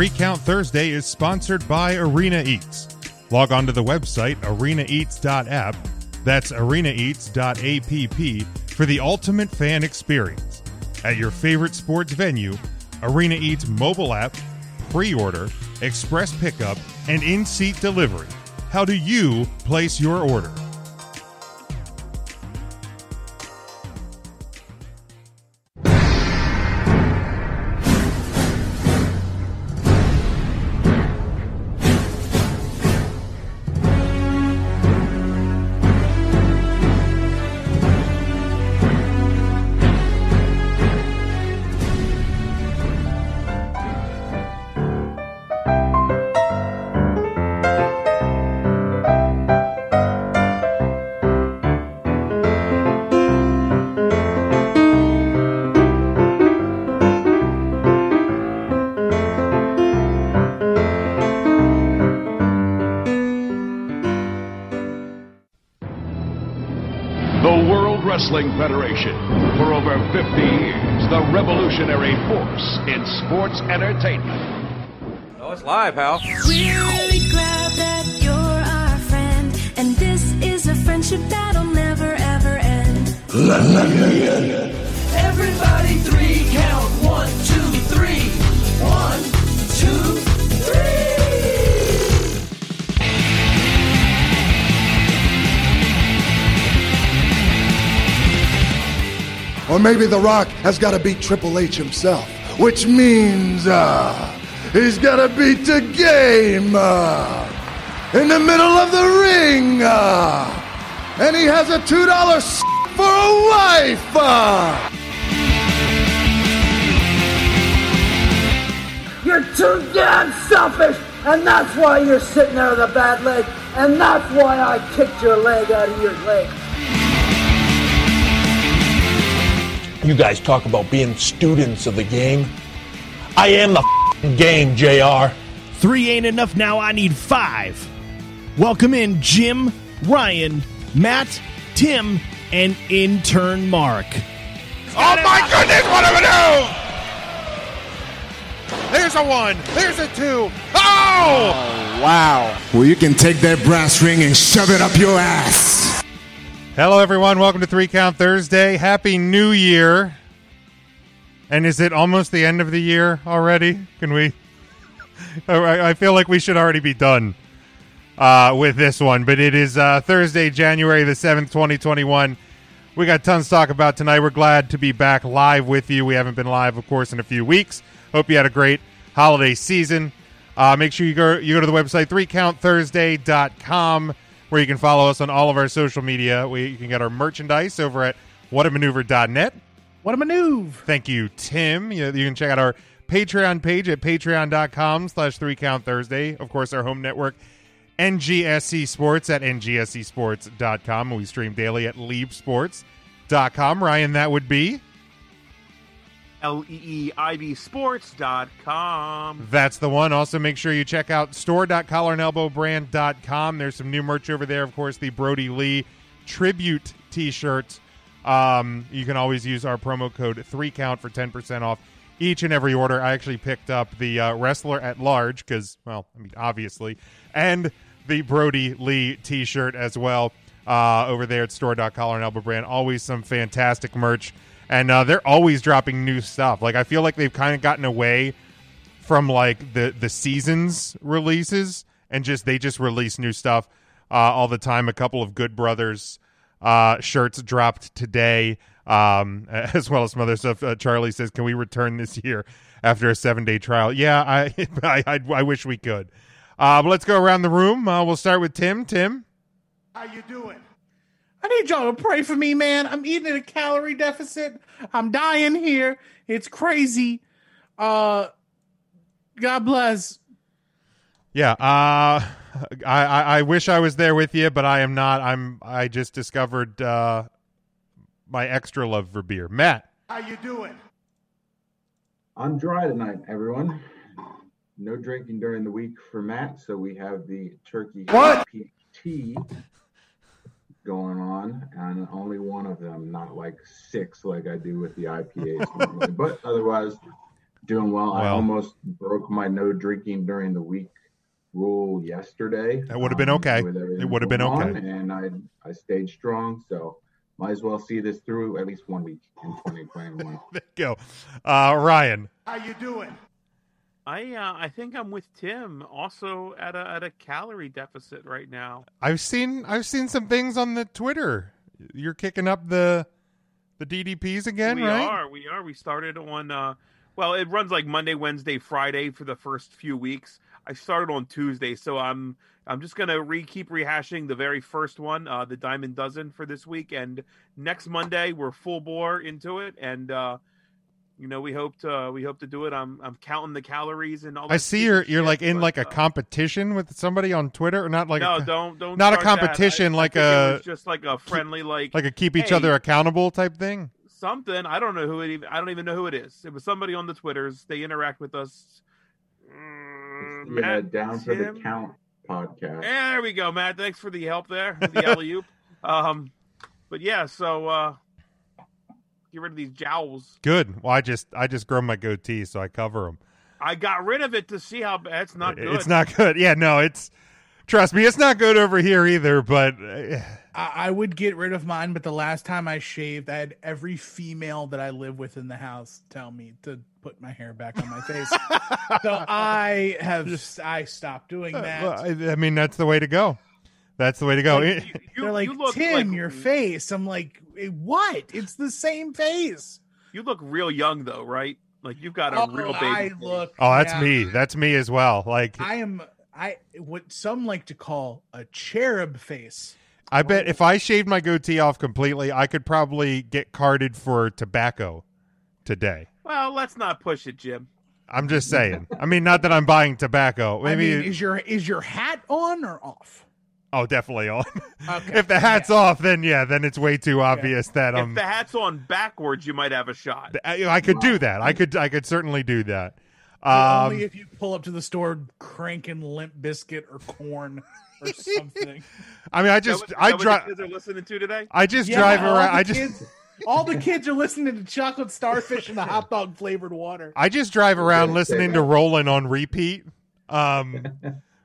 Three Count Thursday is sponsored by Arena Eats. Log on to the website arenaeats.app. That's arenaeats.app for the ultimate fan experience. At your favorite sports venue, Arena Eats mobile app, pre order, express pickup, and in seat delivery. How do you place your order? Sports entertainment. Oh, it's live, pal. We're really glad that you're our friend, and this is a friendship that'll never ever end. Everybody three count. One, two, three. One, two, three. Or maybe The Rock has got to beat Triple H himself, which means uh, he's got to beat the game uh, in the middle of the ring. Uh, and he has a $2 s- for a wife. Uh. You're too damn selfish, and that's why you're sitting there with a bad leg, and that's why I kicked your leg out of your leg. You guys talk about being students of the game. I am the f***ing game, JR. Three ain't enough now, I need five. Welcome in Jim, Ryan, Matt, Tim, and intern Mark. Oh my goodness, what do we do? There's a one, there's a two. Oh! oh wow. Well, you can take that brass ring and shove it up your ass. Hello, everyone. Welcome to Three Count Thursday. Happy New Year. And is it almost the end of the year already? Can we? I I feel like we should already be done uh, with this one, but it is uh, Thursday, January the 7th, 2021. We got tons to talk about tonight. We're glad to be back live with you. We haven't been live, of course, in a few weeks. Hope you had a great holiday season. Uh, make sure you go you go to the website 3countthursday.com where you can follow us on all of our social media. We, you can get our merchandise over at whatamaneuver.net. What a maneuver! Thank you, Tim. You, you can check out our Patreon page at patreon.com slash 3count Thursday. Of course, our home network, NGSC Sports at ngscsports.com. We stream daily at leapsports.com. Ryan, that would be? L I B Sports.com. That's the one. Also, make sure you check out store.collarandelbowbrand.com. There's some new merch over there. Of course, the Brodie Lee tribute t shirt. Um, you can always use our promo code 3count for 10% off each and every order. I actually picked up the uh, Wrestler at Large because, well, I mean, obviously, and the Brodie Lee t shirt as well uh, over there at store.collarandelbowbrand. Always some fantastic merch. And uh, they're always dropping new stuff. Like, I feel like they've kind of gotten away from like the the seasons releases and just they just release new stuff uh, all the time. A couple of Good Brothers uh, shirts dropped today, um, as well as some other stuff. Uh, Charlie says, "Can we return this year after a seven day trial?" Yeah, I I, I, I wish we could. Uh, let's go around the room. Uh, we'll start with Tim. Tim, How you doing? I need y'all to pray for me, man. I'm eating at a calorie deficit. I'm dying here. It's crazy. Uh, God bless. yeah. Uh, I, I I wish I was there with you, but I am not. I'm. I just discovered uh, my extra love for beer. Matt. How you doing? I'm dry tonight, everyone. No drinking during the week for Matt, so we have the turkey What? tea going on, and only one of them, not like six like I do with the IPAs. normally. but otherwise, Doing well. I almost broke my no drinking during the week rule yesterday. That would have been um, okay. with It would have been okay. on, and I I stayed strong, so might as well see this through at least one week in 2021. There you go. Uh, Ryan. How you doing? I uh, I think I'm with Tim. Also at a at a calorie deficit right now. I've seen I've seen some things on the Twitter. You're kicking up the the DDPs again, we right? are. We are. We started on. Uh, well, it runs like Monday, Wednesday, Friday for the first few weeks. I started on Tuesday, so I'm I'm just gonna re keep rehashing the very first one, uh, the Diamond Dozen for this week, and next Monday we're full bore into it, and uh, you know we hope to we hope to do it. I'm I'm counting the calories and all. I see you're you're shit, like in but, like a uh, competition with somebody on Twitter, or not like no, a, don't don't not a competition, I- I like think it a just like a friendly like like a keep each hey, other accountable type thing. something. I don't know who it even. I don't even know who it is. It was somebody on the Twitters. They interact with us. Mm, Yeah, Matt, down for the count podcast. There we go, Matt. Thanks for the help there, the alley oop. Um, but yeah, so uh, get rid of these jowls. Good. Well, I just I just grow my goatee, so I cover them. I got rid of it to see how bad. It's not good. It's not good. Yeah, no, it's trust me, it's not good over here either. But uh, I, I would get rid of mine, but the last time I shaved, I had every female that I live with in the house tell me to put my hair back on my face. so I have I stopped doing that. well, I, I mean that's the way to go. That's the way to go. Like, You- They're like, you look Tim, like- your face. I'm like, "Eh, what? It's the same face. You look real young though, right? Like you've got a Oh, real baby. I look. oh, that's yeah. me. That's me as well. Like I am. I what some like to call a cherub face. I bet if I shaved my goatee off completely, I could probably get carded for tobacco today. Well, let's not push it, Jim. I'm just saying. I mean, not that I'm buying tobacco. I mean, is your is your hat on or off? Oh, definitely on. Okay. if the hat's off, then yeah, then it's way too obvious that um. if the hat's on backwards, you might have a shot. I, I could do that. I could. I could certainly do that. Um, only if you pull up to the store cranking Limp Bizkit or Korn or something. I mean, I Is that just. what- is I drive. kids are listening to today. I just Yeah, drive all around. the I just. kids- all the kids are listening to chocolate starfish and the hot dog flavored water. I just drive around listening to Rollin' on repeat, um,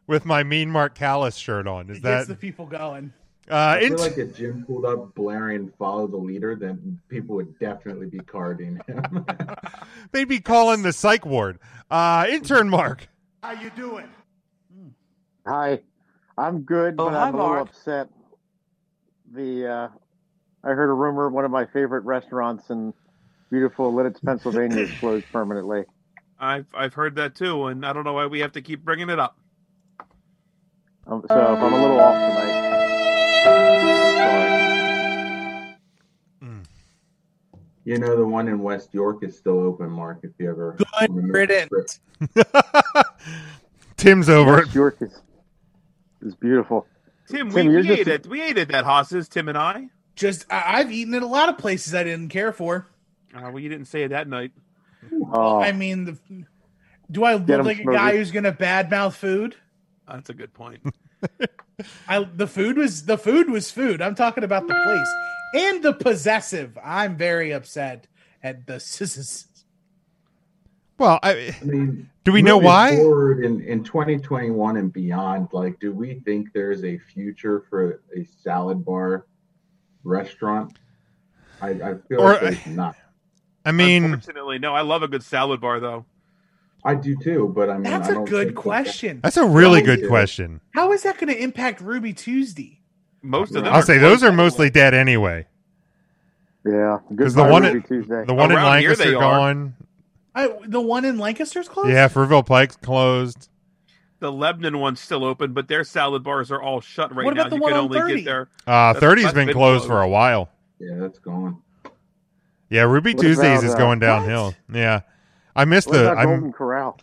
with my Mean Mark Callous shirt on. Is It that gets the people going. uh, I feel like if Jim pulled up blaring "Follow the Leader," then people would definitely be carding him. they'd be calling the psych ward. Uh, intern Mark. How you doing? Hi, I'm good, Oh, but hi, I'm a little Mark. upset. The uh, I heard a rumor one of my favorite restaurants in beautiful Lititz, Pennsylvania, is closed permanently. I've I've heard that too, and I don't know why we have to keep bringing it up. Um, so if I'm a little off tonight, sorry. you know, the one in West York is still open, Mark. If you ever Good remember riddance. Tim's over it. West York is is beautiful. Tim, Tim, we, we just ate a- it. We ate it at Haas's, Tim and I. Just I, I've eaten at a lot of places I didn't care for. Uh, well, you didn't say it that night. Oh, I mean, the, do I look look 'em, like a guy Smokey. who's gonna badmouth food? That's a good point. I the food was the food was food. I'm talking about the place and the possessive. I'm very upset at the s- Well, I, I mean, do we know why? Forward in, in 2021 and beyond, like, do we think there's a future for a salad bar restaurant? I, I feel Or- like there's not. I mean, Unfortunately, no. I love a good salad bar, though. I do too, but I mean, That's I a don't good think question. that's a really good yeah. question. How is that going to impact Ruby Tuesday? Most of them. I'll say those are mostly dead anyway. yeah, Because the time one Ruby at- Tuesday. The one in Around here Lancaster are. gone. I, the one in Lancaster's closed. Yeah, Fruitville Pike's closed. The Lebanon one's still open, but their salad bars are all shut right What now. about the you one can on only 30? get there. Uh, That's- 30's that's been been closed for a while. Yeah, that's gone. Yeah, Ruby What Tuesdays about, is uh, going downhill. Yeah, I missed What the. about I'm. Golden Corral?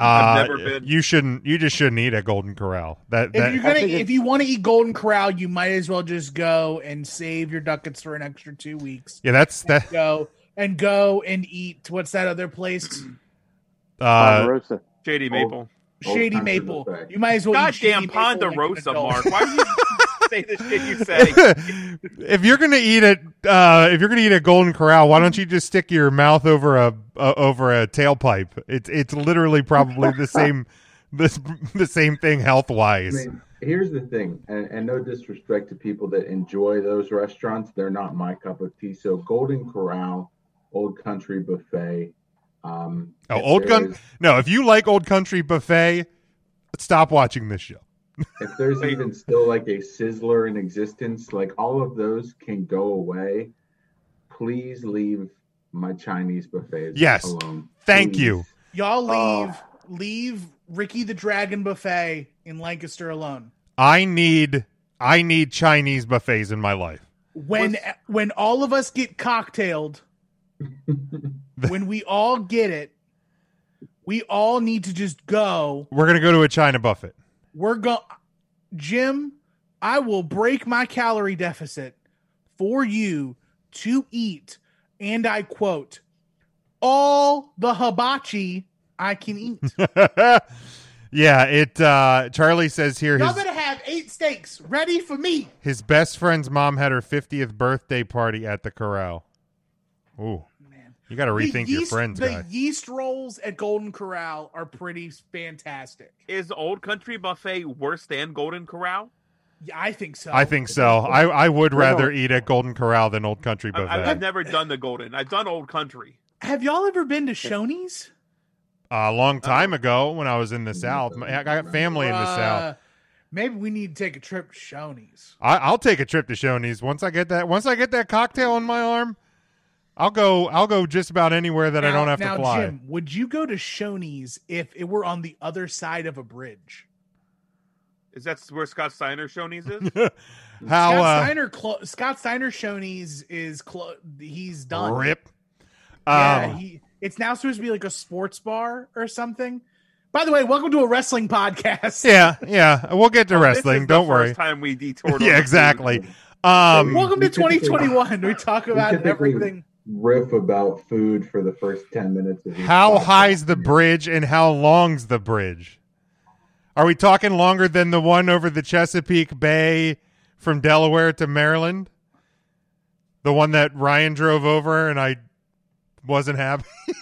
Uh, I've never been. You shouldn't. You just shouldn't eat at Golden Corral. That If you're gonna, if you want to eat Golden Corral, you might as well just go and save your ducats for an extra two weeks. yeah, that's that. Go and go and eat. What's that other place? Uh, Ponderosa. Shady Maple. Old Shady Country Maple. You might as well. eat Shady Goddamn Maple like Ponderosa. Mark. Why are you? Say the shit you say. if you're gonna eat it, uh, if you're gonna eat a Golden Corral, why don't you just stick your mouth over a uh, over a tailpipe? It's it's literally probably the same this the same thing health I wise. mean, here's the thing, and, and no disrespect to people that enjoy those restaurants, they're not my cup of tea. So Golden Corral, Old Country Buffet. Um, Oh, old gun. there's- No, if you like Old Country Buffet, stop watching this show. If there's even still like a sizzler in existence, like all of those can go away. Please leave my Chinese buffets Yes. alone. Thank Please. you. Y'all Oh. leave leave Ricky the Dragon Buffet in Lancaster alone. I need I need Chinese buffets in my life. When when all of us get cocktailed, when we all get it, we all need to just go. We're gonna go to a China buffet. We're going Jim, I will break my calorie deficit for you to eat, and I quote, all the hibachi I can eat. yeah, it. uh Charlie says here his better have eight steaks ready for me. his best friend's mom had her 50th birthday party at the corral. Ooh, you got to The rethink your yeast- friends, the guy. yeast rolls at Golden Corral are pretty fantastic. Is Old Country Buffet worse than Golden Corral? Yeah, I think so. I think so. I I would rather eat at Golden Corral than Old Country Buffet. I, I've never done the Golden. I've done Old Country. Have y'all ever been to Shoney's? a long time ago when I was in the South. I got family in the South. Uh, Maybe we need to take a trip to Shoney's. I, I'll take a trip to Shoney's once I get that. Once I get that cocktail on my arm, I'll go. I'll go just about anywhere that I don't have now, to fly. Jim, would you go to Shoney's if it were on the other side of a bridge? Is that where Scott Steiner Shoney's is? How Scott uh, Steiner, clo- Scott Steiner Shoney's is clo- he's done. rip? Yeah, Um, he, it's now supposed to be like a sports bar or something. By the way, welcome to a wrestling podcast. yeah, yeah. We'll get to Oh, wrestling. Don't worry. First time we detoured. yeah, exactly. Um, welcome to 2021. We talk about typically everything. Riff about food for the first 10 minutes of how podcast. high's the bridge and how long's the bridge? Are we talking longer than the one over the Chesapeake Bay from Delaware to Maryland? The one that Ryan drove over and I wasn't happy.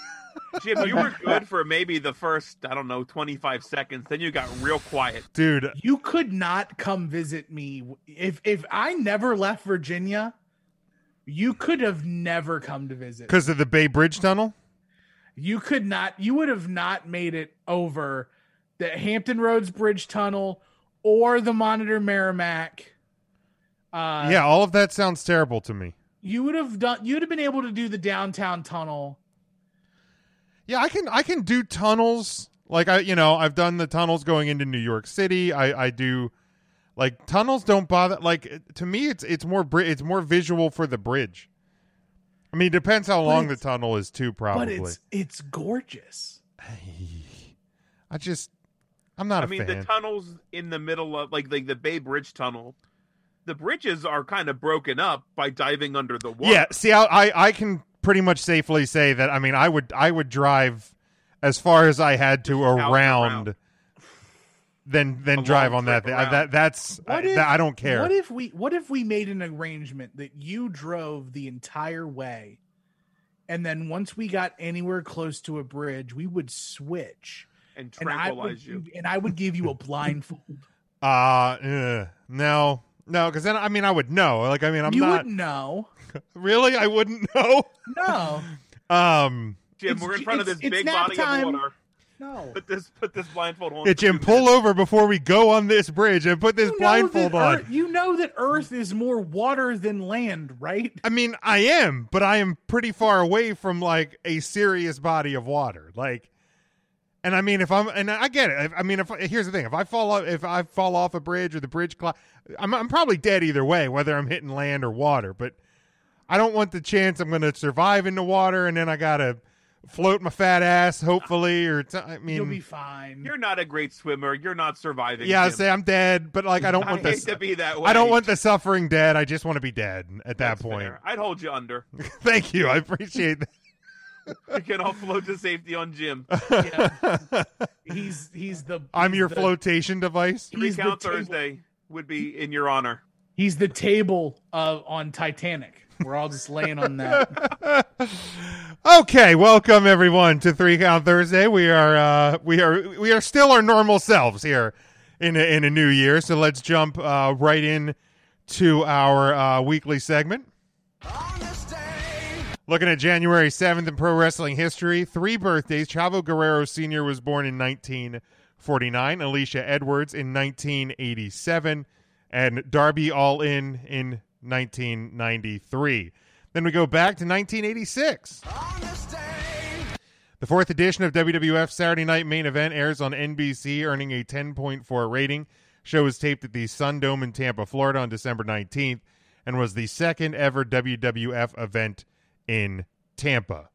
Jim, you were good for maybe the first, I don't know, 25 seconds. Then you got real quiet. Dude, You could not come visit me if if I never left Virginia. You could have never come to visit. because of the Bay Bridge Tunnel? You could not. You would have not made it over the Hampton Roads Bridge Tunnel or the Monitor Merrimack. Uh, yeah, all of that sounds terrible to me. you would have done. You would have been able to do the downtown tunnel. Yeah, I can I can do tunnels. Like I you know, I've done the tunnels going into New York City. I I do like tunnels don't bother like to me it's it's more bri- it's more visual for the bridge. I mean, it depends how But long the tunnel is too probably. But it's it's gorgeous. I just I'm not I a mean, fan. the tunnels in the middle of, like, like the Bay Bridge tunnel, the bridges are kind of broken up by diving under the water. yeah, see I, I I can pretty much safely say that I mean, I would I would drive as far as I had to around around. Then then drive on that thing. around. That that's I, What if, that- I don't care. What if we what if we made an arrangement that you drove the entire way, and then once we got anywhere close to a bridge, we would switch, and and would tranquilize you. and I would give you a blindfold. Uh, uh no, no, because then I mean I would know. Like I mean I'm you not wouldn't know. really. I wouldn't know. No, Um, Jim, It's- we're in front of this it's- it's big body time. of water. No. Put this, put this blindfold on. hey, for Jim, pull over before we go on this bridge and put this You know blindfold on. Earth, you know that Earth is more water than land, right? I mean, I am, but I am pretty far away from like a serious body of water. Like, and I mean, if I'm, and I get it. If- I mean, if here's the thing, if I fall off, if I fall off a bridge or the bridge, cl- I'm, I'm probably dead either way, whether I'm hitting land or water. But I don't want the chance I'm going to survive in the water and then I gotta float my fat ass, hopefully, or t- I mean, You'll be fine. You're not a great swimmer. You're not surviving. yeah, I say I'm dead, but like I don't I want hate this. to be that way. I don't want the suffering dead. I just want to be dead at that point. fair. I'd hold you under. Thank you. I appreciate that. You can all float to safety on Jim. He's he's the I'm he's your the- flotation device. Three He's count Thursday would be in your honor. He's the table uh, on Titanic. We're all just laying on that. Okay, welcome everyone to Three Count Thursday. We are uh, we are we are still our normal selves here in a, in a new year. So let's jump uh, right in to our uh, weekly segment. Looking at January 7th in pro wrestling history, three birthdays. Chavo Guerrero Sr. was born in 1949, Alisha Edwards in 1987, and Darby Allin in 1993. Then we go back to 1986. The fourth edition of WWF Saturday Night Main Event airs on NBC, earning a 10.4 rating. Show was taped at the Sun Dome in Tampa, Florida on December 19th and was the second ever WWF event in Tampa.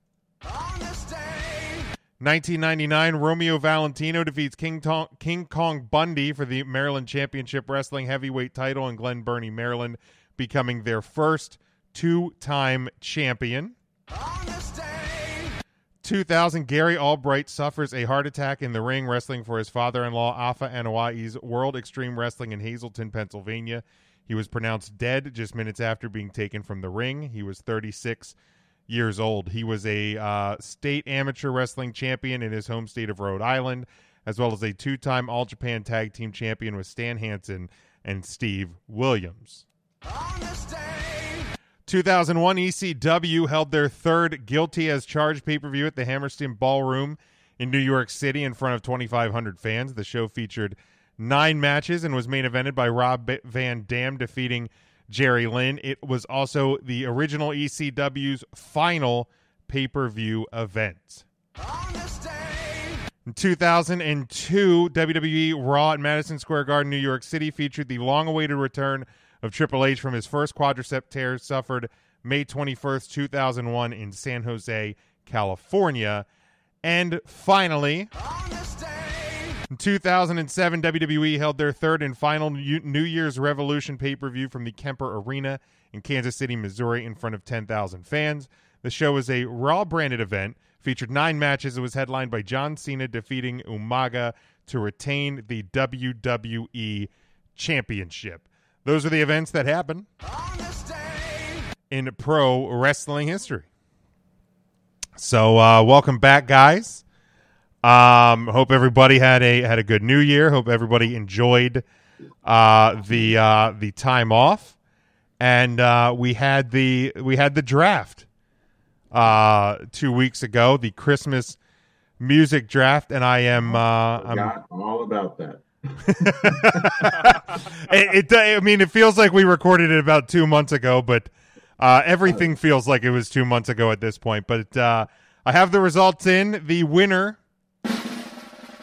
1999, Romeo Valentino defeats King, Tong- King Kong Bundy for the Maryland Championship Wrestling Heavyweight title in Glen Burnie, Maryland, becoming their first two time champion. 2000, Gary Albright suffers a heart attack in the ring wrestling for his father in law, Afa Anoa'i's World Extreme Wrestling in Hazleton, Pennsylvania. He was pronounced dead just minutes after being taken from the ring. He was 36 years old. He was a uh, state amateur wrestling champion in his home state of Rhode Island, as well as a two time All Japan Tag Team champion with Stan Hansen and Steve Williams. 2001 ECW held their third guilty as charged pay per view at the Hammerstein Ballroom in New York City in front of 2,500 fans. The show featured nine matches and was main evented by Rob Van Dam defeating Jerry Lynn. It was also the original ECW's final pay per view event. In 2002, WWE Raw at Madison Square Garden, New York City featured the long awaited return of Triple H from his first quadricep tear suffered May 21st, 2001, in San Jose, California. And finally, in 2007, WWE held their third and final New Year's Revolution pay per view from the Kemper Arena in Kansas City, Missouri, in front of 10,000 fans. The show was a Raw branded event, featured nine matches. It was headlined by John Cena defeating Umaga to retain the WWE Championship. Those are the events that happen in pro wrestling history. So, uh, welcome back, guys. Um, hope everybody had a had a good New Year. Hope everybody enjoyed uh, the uh, the time off, and uh, we had the we had the draft uh, two weeks ago, the Christmas music draft, and I am uh, I'm, all about that. it, it I mean it feels like we recorded it about two months ago, but uh, everything feels like it was two months ago at this point. But uh, I have the results in. The winner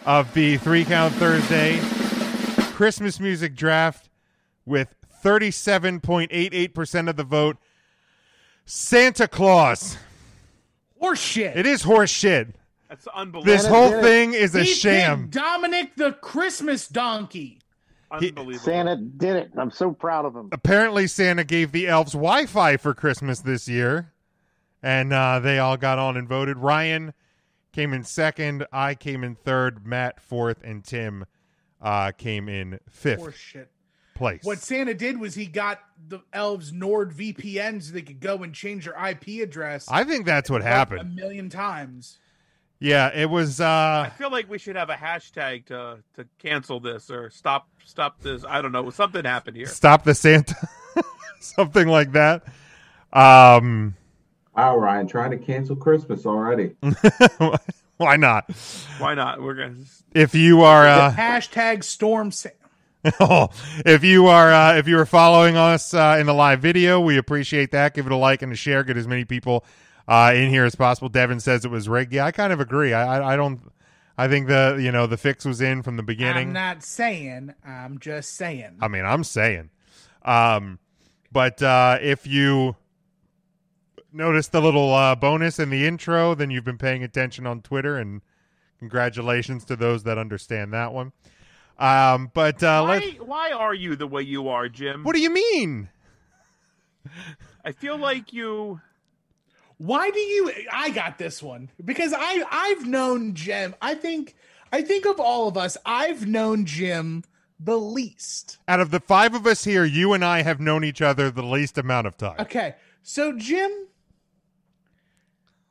of the three count Thursday Christmas music draft with thirty seven point eight eight percent of the vote. Santa Claus. Horse shit. It is horse shit. That's unbelievable. This whole thing is a He sham. picked Dominic the Christmas donkey. Unbelievable. Santa did it. I'm so proud of him. Apparently, Santa gave the elves Wi Fi for Christmas this year, and uh, they all got on and voted. Ryan came in second, I came in third, Matt fourth, and Tim uh, came in fifth Horse shit. place. What Santa did was he got the elves Nord VPN so they could go and change their IP address. I think that's what happened. a happened. million times. Yeah, it was. Uh, I feel like we should have a hashtag to to cancel this or stop stop this. I don't know. Something happened here. Stop the Santa, something like that. Um, Wow, Ryan, trying to cancel Christmas already. why not? Why not? We're gonna. If you are, uh, Hashtag Storm Santa. Oh, if you are uh, if you are following us uh, in the live video, we appreciate that. Give it a like and a share. Get as many people uh, in here as possible. Devin says it was rigged. Yeah, I kind of agree. I, I I don't. I think the you know the fix was in from the beginning. I'm not saying. I'm just saying. I mean, I'm saying. Um, but uh, if you notice the little uh, bonus in the intro, then you've been paying attention on Twitter, and congratulations to those that understand that one. Um, but uh, Why, let why are you the way you are, Jim? what do you mean? I feel like you. Why do you? I got this one because I I've known Jim. I think I think of all of us. I've known Jim the least. Out of the five of us here, you and I have known each other the least amount of time. Okay, so Jim,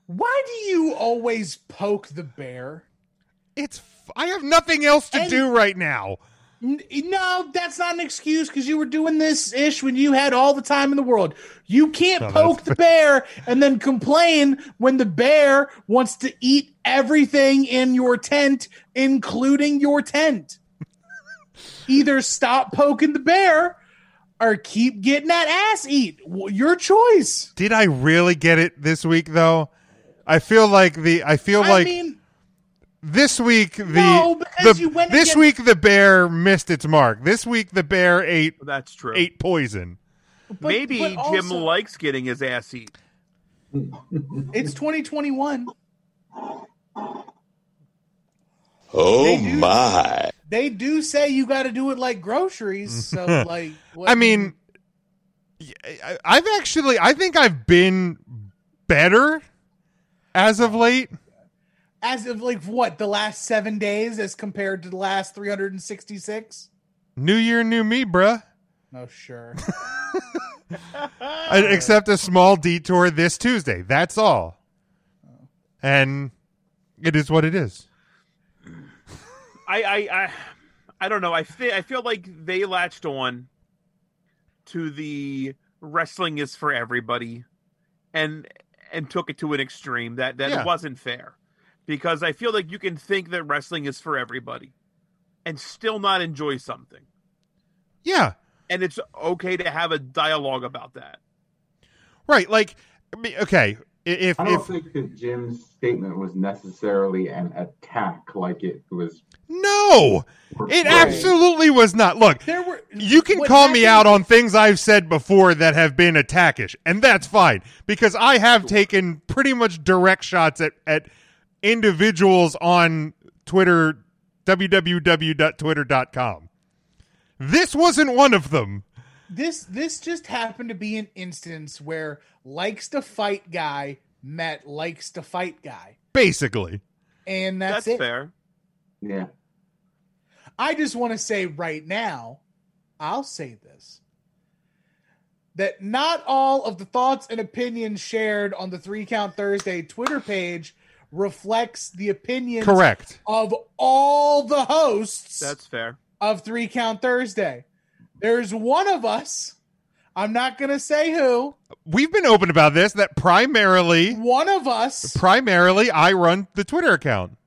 why do you always poke the bear? It's f- I have nothing else to And- do right now. No, that's not an excuse because you were doing this ish when you had all the time in the world. You can't No, poke the bear and then complain when the bear wants to eat everything in your tent, including your tent. Either stop poking the bear or keep getting that ass eat. Your choice. Did I really get it this week though? I feel like the I feel I like mean, this week the, No, the you went this against- week the bear missed its mark. This week the bear ate That's true. ate poison. but- Maybe but Jim likes getting his ass eat. It's 2021. Oh They do- my. They do say you got to do it like groceries. So, like, what- I mean, I've actually I think I've been better as of late. As of like what the last seven days as compared to the last 366 New year, new me, bruh. oh sure Except a small detour this Tuesday. That's all. And it is what it is. I I I, I don't know. I feel I feel like they latched on to the wrestling is for everybody, and and took it to an extreme that that Yeah. wasn't fair, because I feel like you can think that wrestling is for everybody, and still not enjoy something, Yeah. and it's okay to have a dialogue about that. Right. Like, okay. If, I don't if, think that Jim's statement was necessarily an attack, like it was. no, it absolutely was not. Look, there were you can what call me out on things I've said before that have been attackish, and that's fine because I have taken pretty much direct shots at, at individuals on Twitter, www.twitter.com. This wasn't one of them. this this just happened to be an instance where likes to fight guy met likes to fight guy Basically, and that's, That's it fair. Yeah. i just want to say right now i'll say this that not all of the thoughts and opinions shared on the three count thursday twitter page reflects the opinions correct. of all the hosts That's fair. of Three Count Thursday. There's one of us, I'm not going to say who, We've been open about this. That primarily, one of us, primarily, I run the Twitter account,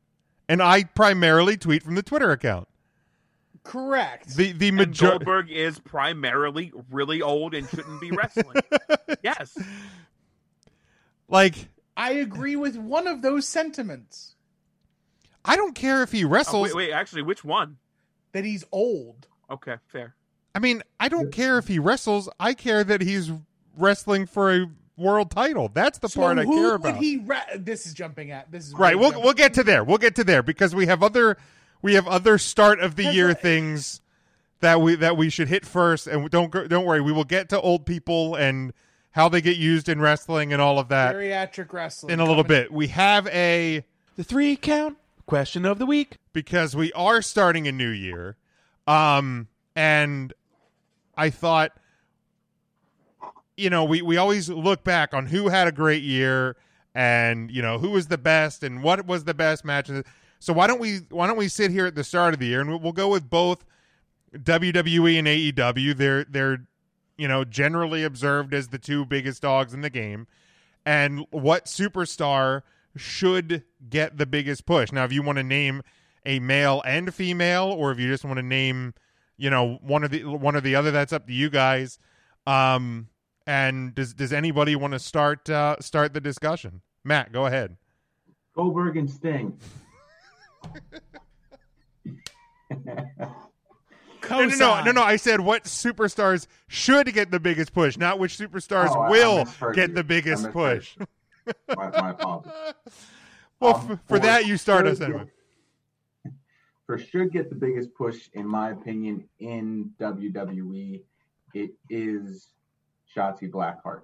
and I primarily tweet from the Twitter account. correct. The the And majority. Goldberg is primarily really old and shouldn't be wrestling. yes. Like, I agree with one of those sentiments I don't care if he Oh, wrestles. wait, wait. Actually, which one? that he's old. Okay, fair. I mean, I don't care if he wrestles. I care that he's wrestling for a world title. That's the So part I who care would about. he ra- this is jumping at. This is right. We'll jumping- we'll get to there. We'll get to there because we have other we have other start of the That's year right. things that we that we should hit first. And don't don't worry. We will get to old people and how they get used in wrestling and all of that geriatric wrestling in a little coming- bit. We have a The three count question of the week. because we are starting a new year. Um, and I thought, you know, we, we always look back on who had a great year and, you know, who was the best and what was the best match. So why don't we, why don't we sit here at the start of the year and we'll, we'll go with both WWE and AEW. They're, they're, you know, generally observed as the two biggest dogs in the game and what superstar should get the biggest push. Now, if you want to name a male and female, or if you just want to name, you know, one of the one or the other, that's up to you guys. Um, and does does anybody want to start uh, start the discussion? Matt, go ahead. Goldberg and Sting. No, no, no, no, no. I said what superstars should get the biggest push, not which superstars Oh, I- I will get you. the biggest push. my, my apologies. Well, Um, f- for that, you start us should anyway. get- For should get the biggest push, in my opinion, in WWE, it is Shotzi Blackheart.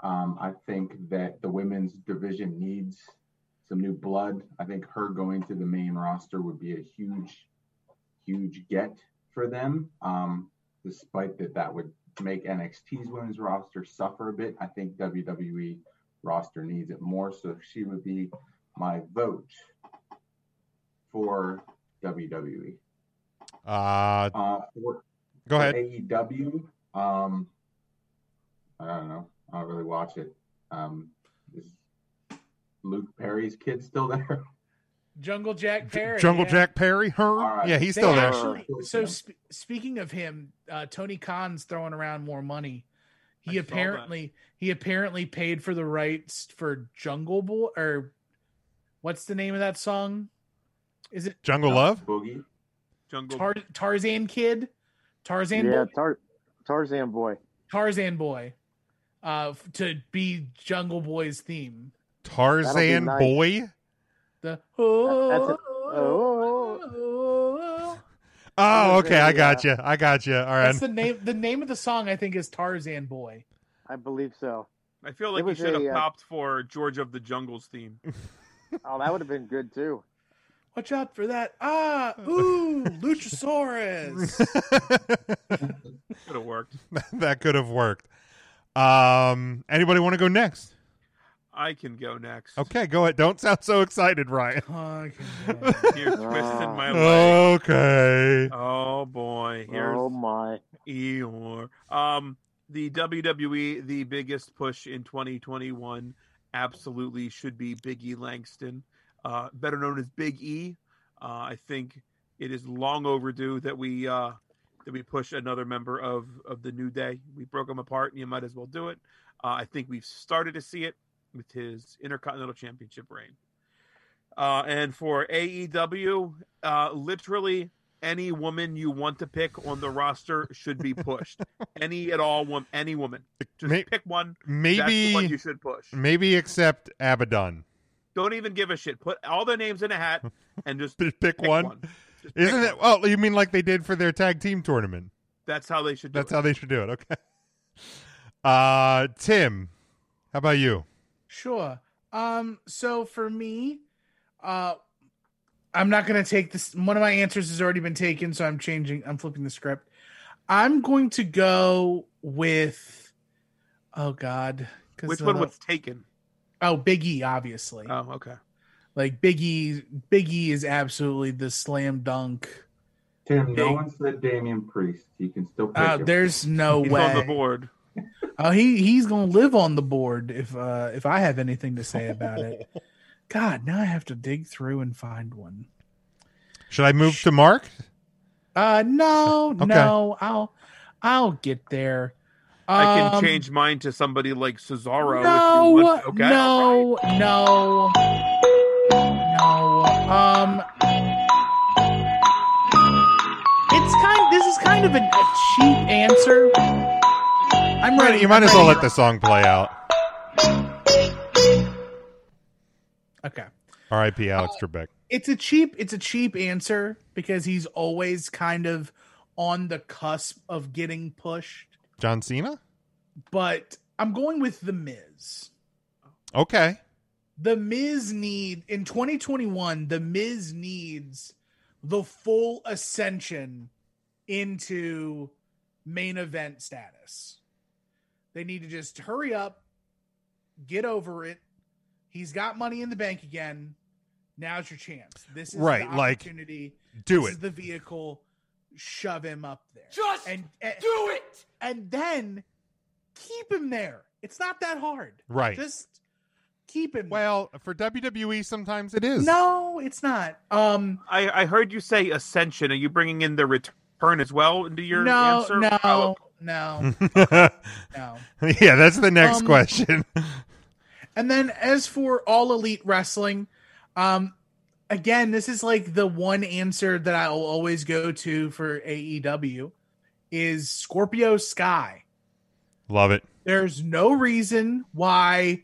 Um, I think that the women's division needs some new blood. I think her going to the main roster would be a huge, huge get for them. Um, despite that, that would make NXT's women's roster suffer a bit. I think WWE roster needs it more. So she would be my vote for WWE. Uh, Uh, for, Go ahead. AEW. Um, I don't know. I don't really watch it. Um, is Luke Perry's kid still there? Jungle Jack Perry. Jungle yeah. Jack Perry, her. right. Yeah, he's They still there. actually- so sp- speaking of him, uh, Tony Khan's throwing around more money. He I apparently he apparently paid for the rights for Jungle Boy or what's the name of that song? Is it Jungle Love. Boogie. Jungle. Tar- Tarzan Kid? Tarzan yeah, Boy? Tar- Tarzan boy. Tarzan Boy. Uh, f- to be Jungle Boy's theme. Tarzan nice. Boy. The That's it. Oh, Oh, was okay. I got uh, you. I got you. All right. That's the name. The name of the song I think is Tarzan Boy. I believe so. I feel like you should have a, uh, popped for George of the Jungle's theme. Oh, that would have been good too. Watch out for that! Ah, ooh, Luchasaurus. Could have worked. that could have worked. Um, anybody want to go next? I can go next. Okay, go ahead. Don't sound so excited, Ryan. You're twisting my leg. Okay. Oh boy. Here's Oh my. Eeyore. Um, the WWE, the biggest push in 2021, absolutely should be Big E Langston, uh, better known as Big E. Uh, I think it is long overdue that we uh, that we push another member of of the New Day. We broke them apart, and you might as well do it. Uh, I think we've started to see it with his Intercontinental Championship reign. Uh, and for AEW, uh, literally any woman you want to pick on the roster should be pushed. any at all, wom- any woman. Just May- pick one. That's the Maybe, one you should push. maybe except Abaddon. Don't even give a shit. Put all their names in a hat and just Just pick, one. Just Isn't pick it? one. Oh, you mean like they did for their tag team tournament? That's how they should do That's it. how they should do it. Okay. Uh, Tim, how about you? Sure. Um. So for me, uh, I'm not gonna take this. One of my answers has already been taken, so I'm changing. I'm flipping the script. I'm going to go with. Oh God, Which one was taken? Oh, Big E, obviously. Oh, okay. Like Big E, Big E is absolutely the slam dunk. Tim, no Big- one said Damian Priest. You can still pick Uh, there's no He's way. on the board. Oh, he he's gonna live on the board if uh if I have anything to say about it. God, now I have to dig through and find one. Should I move to Mark? Uh no, Okay. no, I'll I'll get there. I can Um, change mine to somebody like Cesaro. No, if you want. Okay. no, no, no. Um, it's kind. This is kind of a, a cheap answer. I'm ready. You might as well let the song play out. Okay. R.I.P. Oh, Alex Trebek. it's a cheap it's a cheap answer because he's always kind of on the cusp of getting pushed John Cena. but i'm going with the miz Okay. the miz need in 2021 the miz needs the full ascension into main event status they need to just hurry up get over it he's got money in the bank again now's your chance this is Right, the like, opportunity do this it. is the vehicle shove him up there Just and, and do it. and then keep him there it's not that hard Right. just keep him Well, for WWE, sometimes it is. no it's not um I, I heard you say Ascension. Are you bringing in the return as well into your no answer? no Oh, no no yeah, that's the next Um, question. And then as for all elite wrestling, um again, this is like the one answer that I'll always go to for AEW is Scorpio Sky. Love it. There's no reason why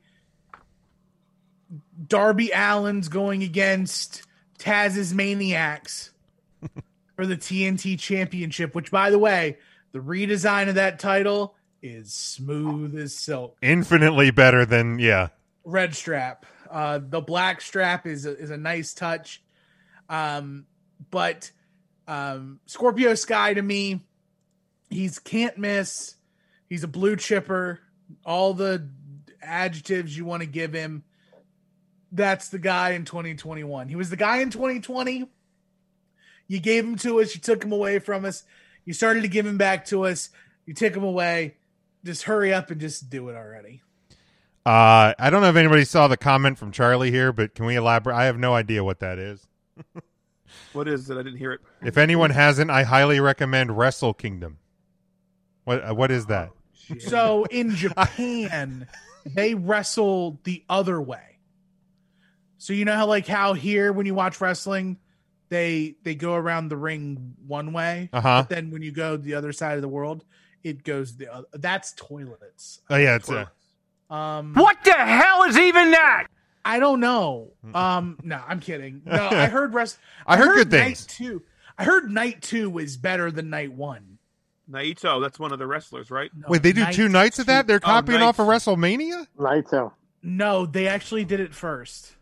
Darby Allin's going against Taz's Maniacs for the TNT Championship, which by the way, the redesign of that title is smooth as silk. Infinitely better than yeah. red strap. Uh, the black strap is a, is a nice touch, um, but Um, Scorpio Sky to me, he's can't miss. He's a blue chipper. All the adjectives you want to give him. That's the guy in 2021. He was the guy in 2020. You gave him to us. You took him away from us. You started to give him back to us. You took him away. Just hurry up and just do it already. Uh, I don't know if anybody saw the comment from Charlie here, but can we elaborate? I have no idea what that is. What is it? I didn't hear it. If anyone hasn't, I highly recommend Wrestle Kingdom. What uh, what is that? So in Japan, they wrestle the other way. So you know how like how here when you watch wrestling, they they go around the ring one way, Uh-huh. but then when you go the other side of the world, it goes the other. That's toilets. Oh yeah, it's uh, Um, What the hell is even that? I don't know. Um, no, I'm kidding. No, I heard rest. I heard good night things. two. I heard night two was better than night one. Naito, that's one of the wrestlers, right? Wait, they do night two nights of that? They're Oh, copying off of. WrestleMania? Naito. No, they actually did it first.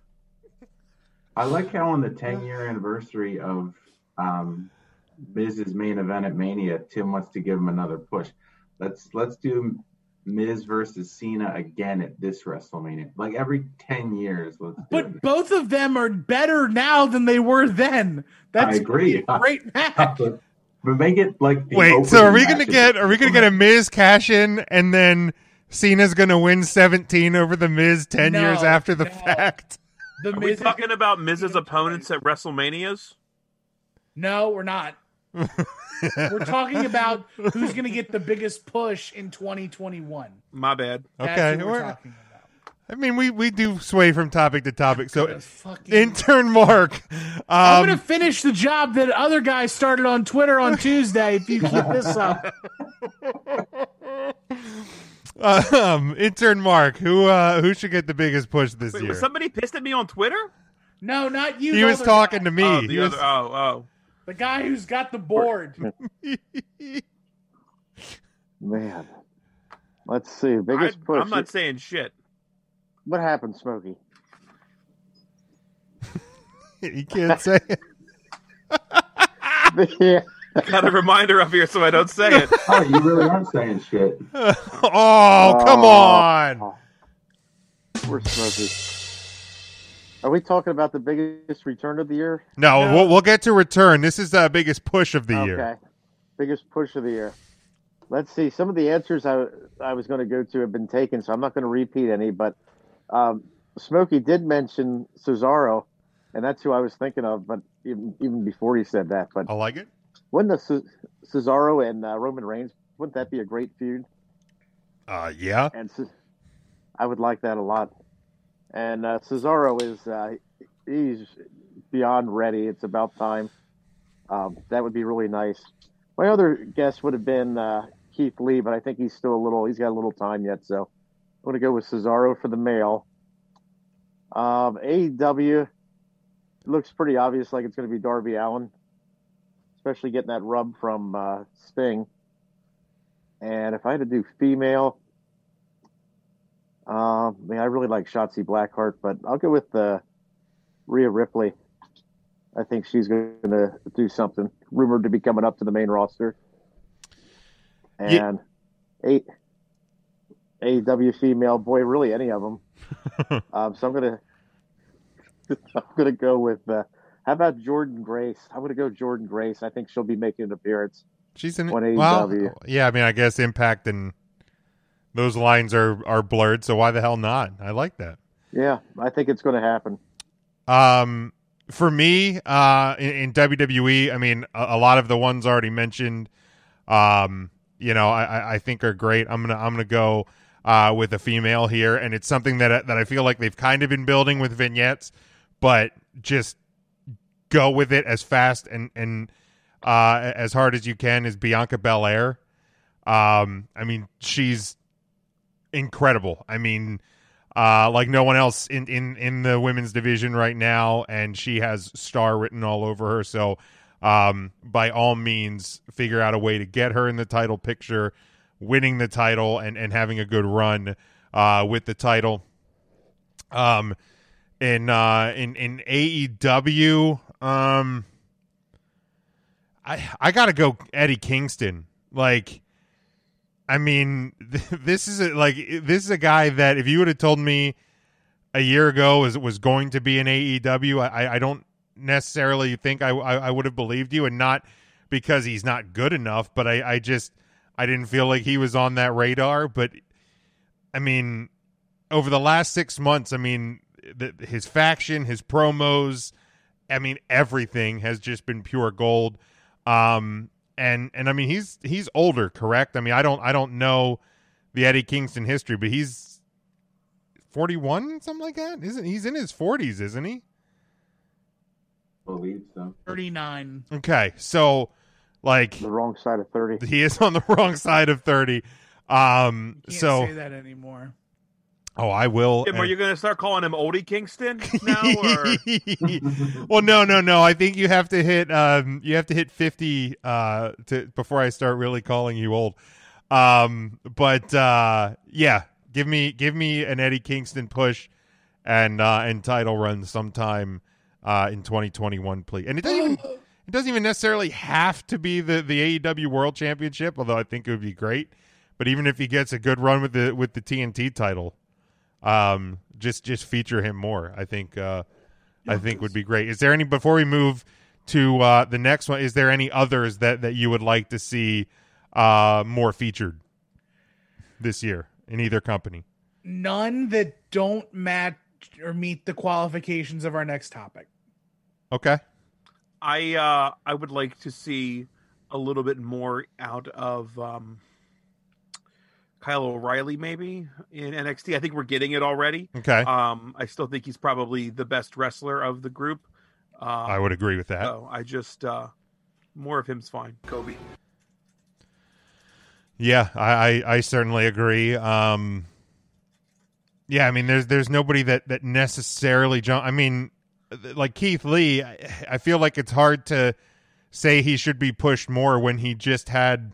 I like how on the 10 year anniversary of um, Miz's main event at Mania, Tim wants to give him another push. Let's let's do Miz versus Cena again at this WrestleMania. Like every 10 years, let's do it. But both of them are better now than they were then. That's I agree. a great match. but, but make it like the Wait, so are we gonna get are we gonna get a Miz cash in and then Cena's gonna win seventeen over the Miz ten No, years after the no. fact? The Are we Miz is- talking about Miz's opponents at WrestleManias? No, we're not. we're talking about who's going to get the biggest push in 2021. My bad. That's Okay, who we're we're- talking about. I mean, we, we do sway from topic to topic. So, Goodness fucking- intern Mark, I'm um, going to finish the job that other guy started on Twitter on Tuesday. If you keep this up, um, intern Mark, who uh, who should get the biggest push this Wait, year? was somebody pissed at me on Twitter? no, not you. he was talking guy. to me. Oh, He the was- Oh, oh. the guy who's got the board. Man. Let's see. I, Biggest push. I'm not saying shit. What happened, Smokey? he can't say it. yeah. Got a reminder up here so I don't say it. Oh, you really aren't saying shit. oh, come Oh. on. We're Smokey. Are we talking about the biggest return of the year? No, No. We'll, we'll get to return. This is the biggest push of the okay. year. Okay. Biggest push of the year. Let's see. Some of the answers I I was going to go to have been taken, so I'm not going to repeat any. But um, Smokey did mention Cesaro, and that's who I was thinking of. But even, even before he said that, but I like it. Wouldn't the Ce- Cesaro and uh, Roman Reigns wouldn't that be a great feud? Uh, yeah. And Ce- I would like that a lot. And uh, Cesaro is uh, he's beyond ready. It's about time. Um, that would be really nice. My other guess would have been uh, Keith Lee, but I think he's still a little. He's got a little time yet, so I'm going to go with Cesaro for the male. Um, AEW looks pretty obvious, like it's going to be Darby Allin, especially getting that rub from uh, Sting. And if I had to do female, uh, I mean, I really like Shotzi Blackheart, but I'll go with uh, Rhea Ripley. I think she's going to do something. Rumored to be coming up to the main roster. And eight AEW female, boy, really any of them. um, so I'm gonna I'm gonna go with. Uh, how about Jordynne Grace? I'm gonna go Jordynne Grace. I think she'll be making an appearance. She's in on well, AEW. yeah. I mean, I guess Impact and those lines are are blurred. So why the hell not? I like that. Yeah, I think it's going to happen. Um, for me, uh, in, in WWE, I mean, a, a lot of the ones already mentioned, um, you know, I, I- I think are great. I'm gonna I'm gonna go uh, with a female here, and it's something that that I feel like they've kind of been building with vignettes, but just go with it as fast and and uh, as hard as you can. Is Bianca Belair? Um, I mean, she's incredible. I mean, uh, like no one else in, in, in the women's division right now, and she has star written all over her. So, um, by all means, figure out a way to get her in the title picture, winning the title, and, and having a good run uh, with the title. Um, in uh, in in AEW, um, I I gotta go Eddie Kingston. Like, I mean, this is a, like this is a guy that if you would have told me a year ago was was going to be in AEW, I I don't necessarily think I I, I would have believed you, and not because he's not good enough, but I I just I didn't feel like he was on that radar. But I mean, over the last six months, I mean, the, his faction, his promos, I mean, everything has just been pure gold. Um, and and I mean, he's he's older, correct? I mean, I don't I don't know the Eddie Kingston history, but he's forty one, something like that. Isn't he's in his forties, isn't he? believe so. 39. Okay, so like the wrong side of thirty. He is on the wrong side of thirty. Um, Can't so say that anymore. Oh, I will. Jim, are you going to start calling him Oldie Kingston now? Or well, no, no, no. I think you have to hit um you have to hit fifty uh to before I start really calling you old. Um, but uh, yeah, give me give me an Eddie Kingston push and uh and title run sometime uh in 2021, please. And it doesn't even it doesn't even necessarily have to be the the AEW World Championship, although I think it would be great. But even if he gets a good run with the with the TNT title, um, just just feature him more. I think uh, I think would be great. Is there any before we move to uh, the next one? Is there any others that that you would like to see uh, more featured this year in either company? None that don't match or meet the qualifications of our next topic. Okay. I uh, I would like to see a little bit more out of um, Kyle O'Reilly, maybe in NXT. I think we're getting it already. Okay. Um, I still think he's probably the best wrestler of the group. Uh, I would agree with that. So I just uh, more of him's fine. Kobe. Yeah, I, I, I certainly agree. Um, yeah, I mean, there's there's nobody that that necessarily jump. I mean, like Keith Lee, I, I feel like it's hard to say he should be pushed more when he just had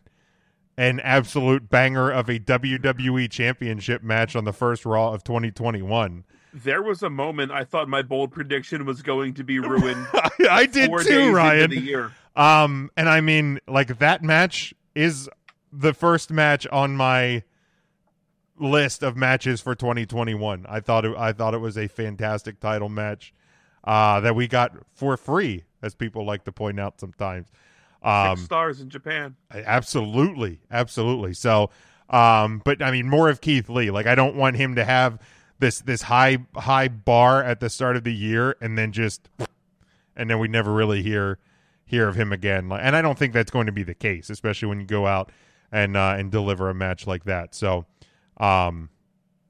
an absolute banger of a WWE Championship match on the first Raw of 2021. There was a moment I thought my bold prediction was going to be ruined. I did too, Ryan. Um, and I mean, like that match is the first match on my list of matches for 2021. I thought it, I thought it was a fantastic title match uh, that we got for free, as people like to point out sometimes. Um, Six stars in Japan. Absolutely, absolutely. So, um, but I mean, more of Keith Lee. Like, I don't want him to have this this high high bar at the start of the year and then just, and then we never really hear hear of him again. Like, and I don't think that's going to be the case, especially when you go out and uh, and deliver a match like that. So, um,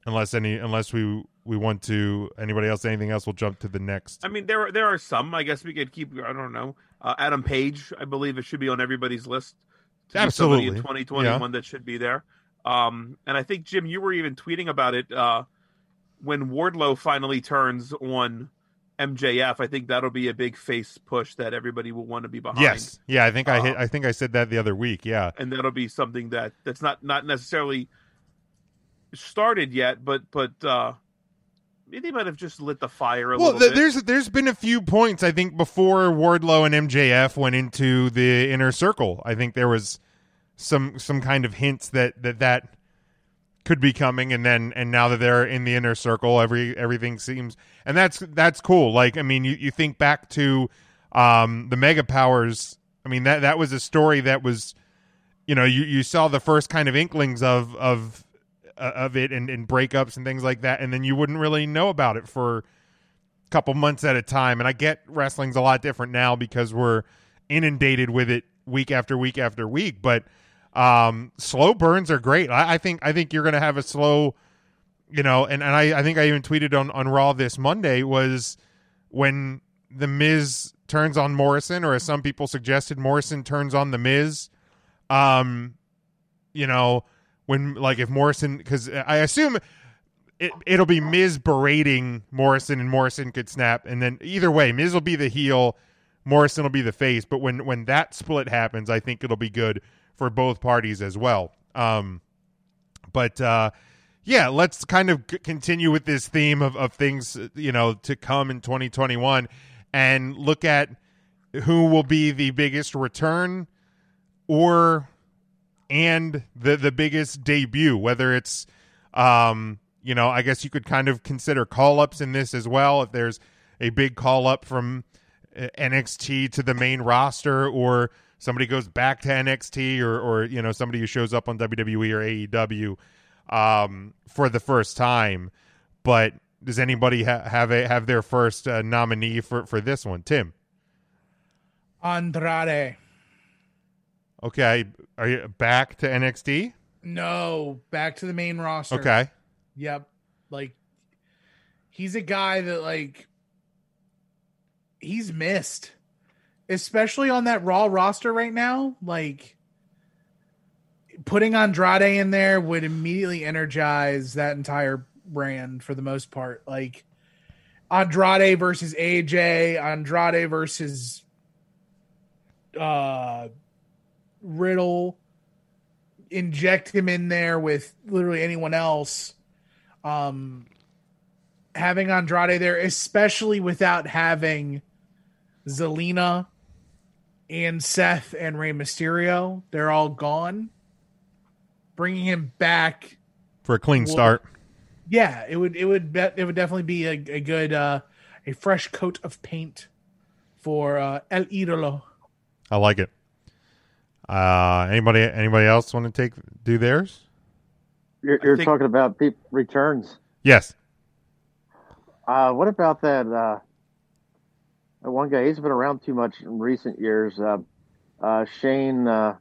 unless any unless we we want to anybody else anything else, we'll jump to the next. I mean, there are there are some. I guess we could keep. I don't know. Uh, Adam Page, I believe it should be on everybody's list. to be in Absolutely. 2021 that should be there. Um, and I think Jim, you were even tweeting about it uh, when Wardlow finally turns on MJF. I think that'll be a big face push that everybody will want to be behind. Yes, yeah, I think I hit. Um, I think I said that the other week. Yeah, and that'll be something that that's not not necessarily started yet, but but uh, they might have just lit the fire a well, little th- bit. there's there's been a few points I think before Wardlow and MJF went into the inner circle. I think there was some some kind of hints that that that could be coming, and then and now that they're in the inner circle, every everything seems and that's that's cool. Like I mean, you you think back to um, the Mega Powers. I mean that that was a story that was, you know, you you saw the first kind of inklings of of of it and, and breakups and things like that, and then you wouldn't really know about it for a couple months at a time. And I get wrestling's a lot different now because we're inundated with it week after week after week. But um, slow burns are great. I, I think I think you're going to have a slow, you know, and, and I, I think I even tweeted on on Raw this Monday was when the Miz turns on Morrison, or as some people suggested, Morrison turns on the Miz. Um, you know, when like if Morrison, because I assume it it'll be Miz berating Morrison, and Morrison could snap, and then either way, Miz will be the heel, Morrison will be the face. But when when that split happens, I think it'll be good for both parties as well. Um, but uh, yeah, let's kind of continue with this theme of, of things you know to come in 2021 and look at who will be the biggest return or and the the biggest debut whether it's um you know i guess you could kind of consider call ups in this as well. If there's a big call up from uh, NXT to the main roster or somebody goes back to NXT or or you know somebody who shows up on WWE or AEW um for the first time. But does anybody ha- have a have their first uh, nominee for for this one? Tim. Andrade. Okay, are you back to NXT? No, back to the main roster. Okay. Yep. Like he's a guy that like he's missed. Especially on that Raw roster right now, like putting Andrade in there would immediately energize that entire brand for the most part. Like Andrade versus AJ, Andrade versus uh Riddle, inject him in there with literally anyone else. Um, having Andrade there, especially without having Zelina and Seth and Rey Mysterio, they're all gone. Bringing him back, For a clean start. yeah, it would it would bet it would definitely be a, a good uh, a fresh coat of paint for uh, El Idolo. I like it. Uh anybody anybody else want to take do theirs? You're, you're talking about peop returns. Yes. Uh, what about that? Uh, that one guy, he's been around too much in recent years. Uh, uh, Shane uh,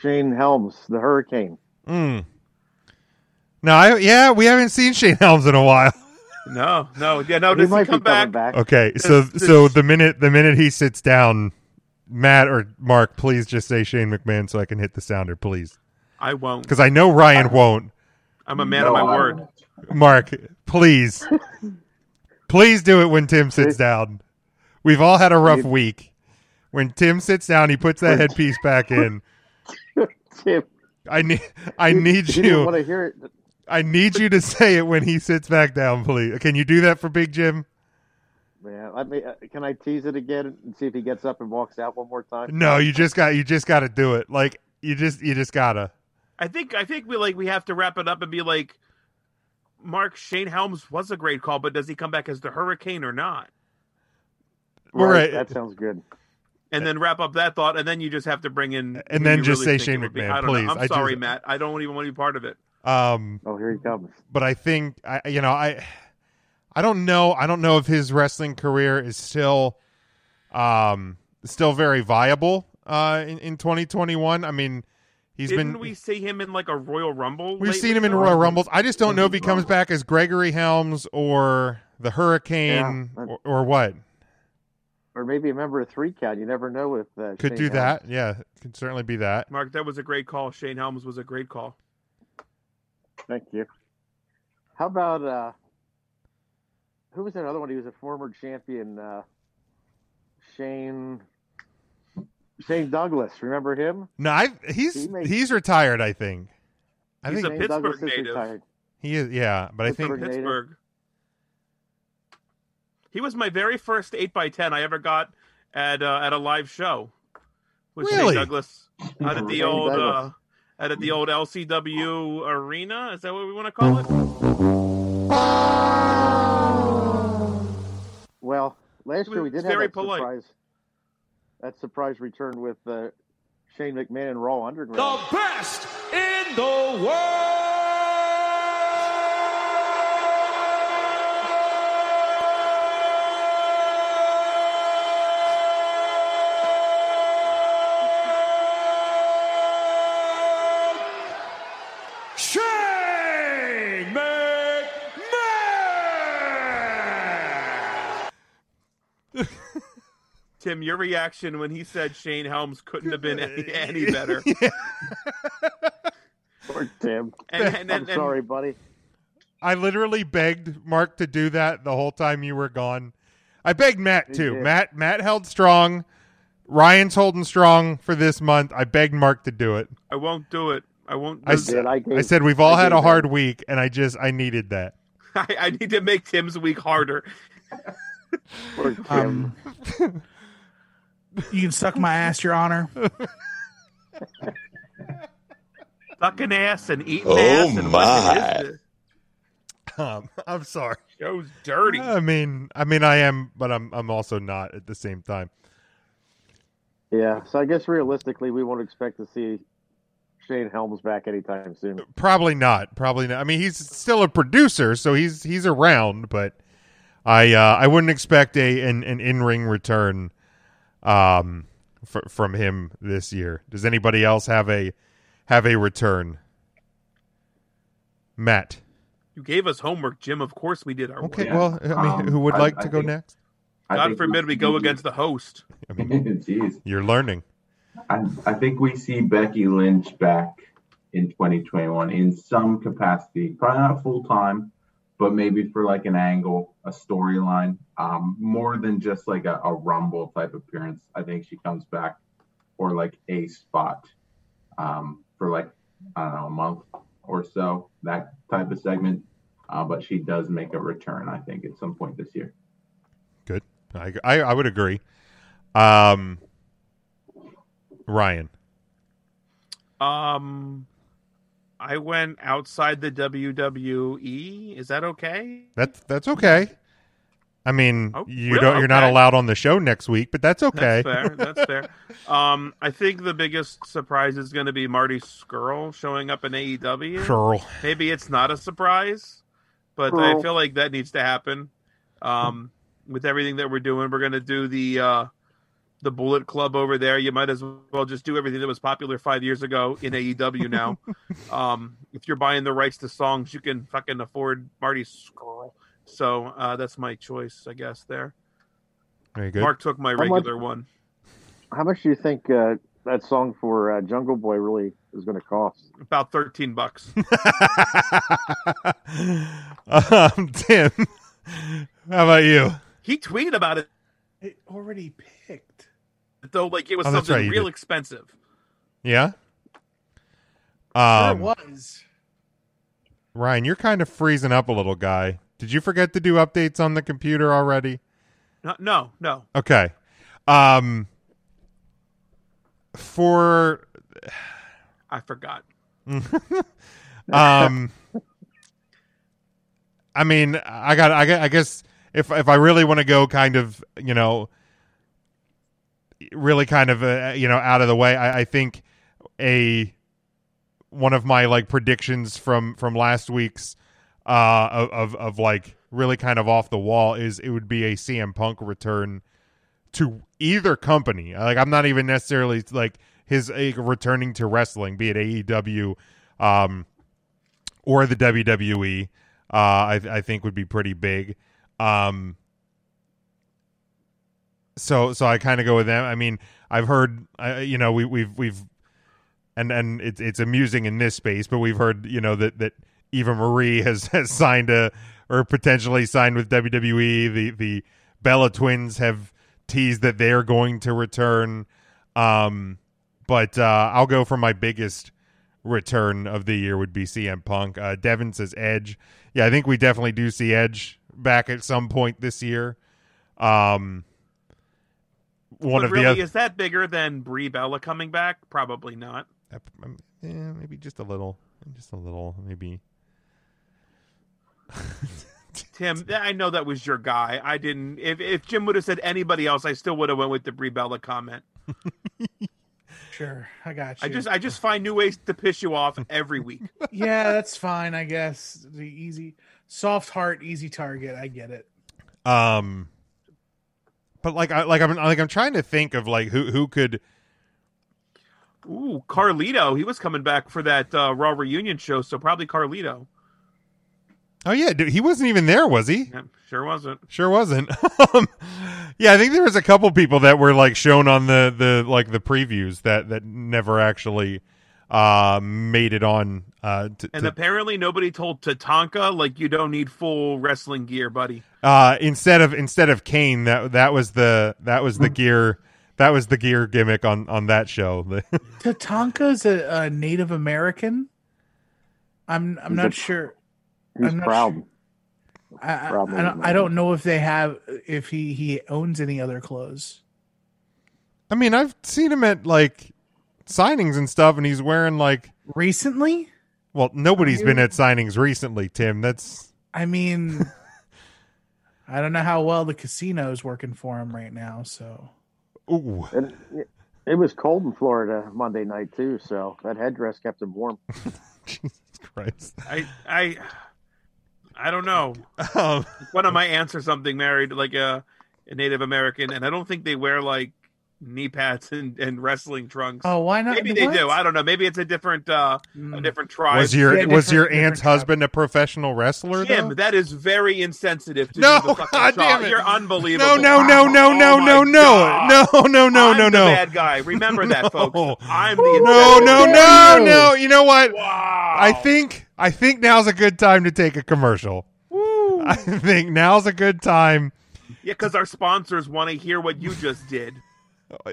Shane Helms, the Hurricane. Mm. No, I yeah, we haven't seen Shane Helms in a while. No, no, yeah, no. He Does he might be come coming back? back. Okay, so so the minute the minute he sits down, Matt or Mark, please just say Shane McMahon so I can hit the sounder, please, I won't. because I know Ryan won't. I'm a man of my word. Mark, please, please do it when Tim sits down. We've all had a rough week. When Tim sits down, he puts that headpiece back in. Tim, I need, I need you you. want to hear it. I need you to say it when he sits back down, please. Can you do that for Big Jim? Man, let me. Uh, can I tease it again and see if he gets up and walks out one more time? No, you just got, you just got to do it. Like you just, you just gotta. I think I think we like we have to wrap it up and be like, Mark Shane Helms was a great call, but does he come back as the Hurricane or not? Right. That sounds good. And then wrap up that thought, and then you just have to bring in, And then just really say Shane would be. McMahon, I don't know. please. I'm I just- sorry, Matt. I don't even want to be part of it. Um, oh, here he comes. But I think I, you know, I, I don't know. I don't know if his wrestling career is still, um, still very viable. Uh, in, in 2021. I mean, he's Didn't been. we see him in like a Royal Rumble? We've lately, seen him in? Royal Rumbles. I just don't know if he comes back as Gregory Helms or the Hurricane Yeah. or, or what. Or maybe a member of three count. You never know with uh, Could Shane do Helms. that. Yeah, could certainly be that. Mark, that was a great call. Shane Helms was a great call. Thank you. How about uh who was that other one? He was a former champion, uh Shane Shane Douglas. Remember him? No, I, he's He may- he's retired. I think. I He's think a Shane Douglas Pittsburgh is native. retired. he is. Yeah, but I think Pittsburgh native. Pittsburgh. He was my very first eight by ten I ever got at uh, at a live show. Was Shane Really? Douglas out at the Shane old uh, out at the old LCW arena? Is that what we want to call it? Well, last year we was did have very that polite. surprise that surprise return with uh, Shane McMahon and Raw Underground. The best in the world. Shane McMahon. Tim, your reaction when he said Shane Helms couldn't have been any, any better. Poor Tim. And- and- I'm and- and- sorry, buddy. I literally begged Mark to do that the whole time you were gone. I begged Matt He too. did. Matt Matt held strong. Ryan's holding strong for this month. I begged Mark to do it. I won't do it. I won't. I, do s- did. I I said we've all I had a hard him- week, and I just I needed that. I, I need to make Tim's week harder. Poor Tim. Um, You can suck my ass, Your Honor. Sucking ass and eating Oh, ass. And what my. is? Um, I'm sorry. Show's dirty. I mean, I mean, I am, but I'm, I'm also not at the same time. Yeah, so I guess realistically, we won't expect to see Shane Helms back anytime soon. Probably not. Probably not. I mean, he's still a producer, so he's he's around, but I uh, I wouldn't expect a an, an in ring return um fr- from him this year. Does anybody else have a have a return? Matt. You gave us homework, Jim. Of course we did our Okay. work. Well, I mean, Um, who would I- like I to go think- next? God forbid we go against the host. I mean, you're learning. I, I think we see Becky Lynch back in 2021 in some capacity, probably not full time, but maybe for like an angle, a storyline, um, more than just like a, a Rumble type appearance. I think she comes back for like a spot um, for like, I don't know, a month or so, that type of segment. Uh, but she does make a return, I think, at some point this year. Good. I I, I would agree. Um, Ryan. Um, I went outside the WWE. Is that okay? That's that's okay. I mean, Oh, you really? don't. You're not allowed on the show next week, but that's okay. That's fair. That's fair. Um, I think the biggest surprise is going to be Marty Scurll showing up in AEW. Scurll. Maybe it's not a surprise, but I feel like that needs to happen. Um, with everything that we're doing, we're going to do the uh, the Bullet Club over there. You might as well just do everything that was popular five years ago in AEW now. um, if you're buying the rights to songs, you can fucking afford Marty Scurll. So uh, that's my choice, I guess. There, Very good. Mark took my How much- regular one. How much do you think uh, that song for uh, Jungle Boy really is going to cost? About thirteen bucks. um, Tim, how about you? He tweeted about it It already picked. though, like it was Oh, something right, real expensive. Yeah. Sure Um, was. Ryan, you're kind of freezing up a little, guy. Did you forget to do updates on the computer already? No, no, no. Okay. Um, for I forgot. um i mean i got i got i guess if if i really want to go kind of you know really kind of uh, you know out of the way I, I think a one of my like predictions from from last week's uh of, of like really kind of off the wall is it would be a CM Punk return to either company. Like I'm not even necessarily like his uh, returning to wrestling, be it AEW um, or the WWE. Uh, I, I think would be pretty big. Um, so so I kind of go with them. I mean, I've heard, uh, you know, we, we've we've and and it's it's amusing in this space, but we've heard, you know, that that Eva Marie has has signed a or potentially signed with WWE. The the Bella Twins have teased that they're going to return. Um, but uh, I'll go for my biggest return of the year would be CM Punk. Uh, Devin says Edge. Yeah, I think we definitely do see Edge back at some point this year. Um, one but of really, the other, is that bigger than Brie Bella coming back? Probably not. yeah, maybe just a little, just a little, maybe. Tim, I know that was your guy. I didn't. If if Jim would have said anybody else, I still would have went with the Brie Bella comment. Sure, I got you. I just I just find new ways to piss you off every week. yeah, that's fine. I guess the easy, soft heart, easy target. I get it. Um, but like I like I'm like I'm trying to think of like who who could. Ooh, Carlito. He was coming back for that uh, Raw reunion show, so probably Carlito. Oh yeah, dude, he wasn't even there, was he? Yeah, sure wasn't. Sure wasn't. um, yeah, I think there was a couple people that were like shown on the the like the previews that that never actually uh made it on uh to, And to- apparently nobody told Tatanka like you don't need full wrestling gear, buddy. uh instead of instead of Kane that that was the that was the gear that was the gear gimmick on on that show. Tatanka's a, a Native American. I'm I'm He's not a- sure. He's I'm not proud. sure. I, I, I don't, I don't know if they have if he he owns any other clothes. I mean, I've seen him at like signings and stuff, and he's wearing like recently. Well, nobody's been at signings recently, Tim. That's I mean, I don't know how well the casino's working for him right now. So, ooh, And it- it was cold in Florida Monday night too, so that headdress kept him warm. Jesus Christ. I I I don't know. Um, One of my aunts or something married like a, a Native American, and I don't think they wear like knee pads and, and wrestling trunks. oh, why not? Maybe they What? do. I don't know. Maybe it's a different uh, a different tribe. was your Yeah, was your aunt's different husband a professional wrestler? Jim, though? that is very insensitive to No, do the God damn it. You're unbelievable. No, no, no, no, Oh no, my no, no, no, no, no, I'm no, the no. bad guy. Remember that, folks. I'm the No, no, no, no. You know what? Wow. I think I think now's a good time to take a commercial. I think now's a good time. Yeah, because our sponsors want to hear what you just did.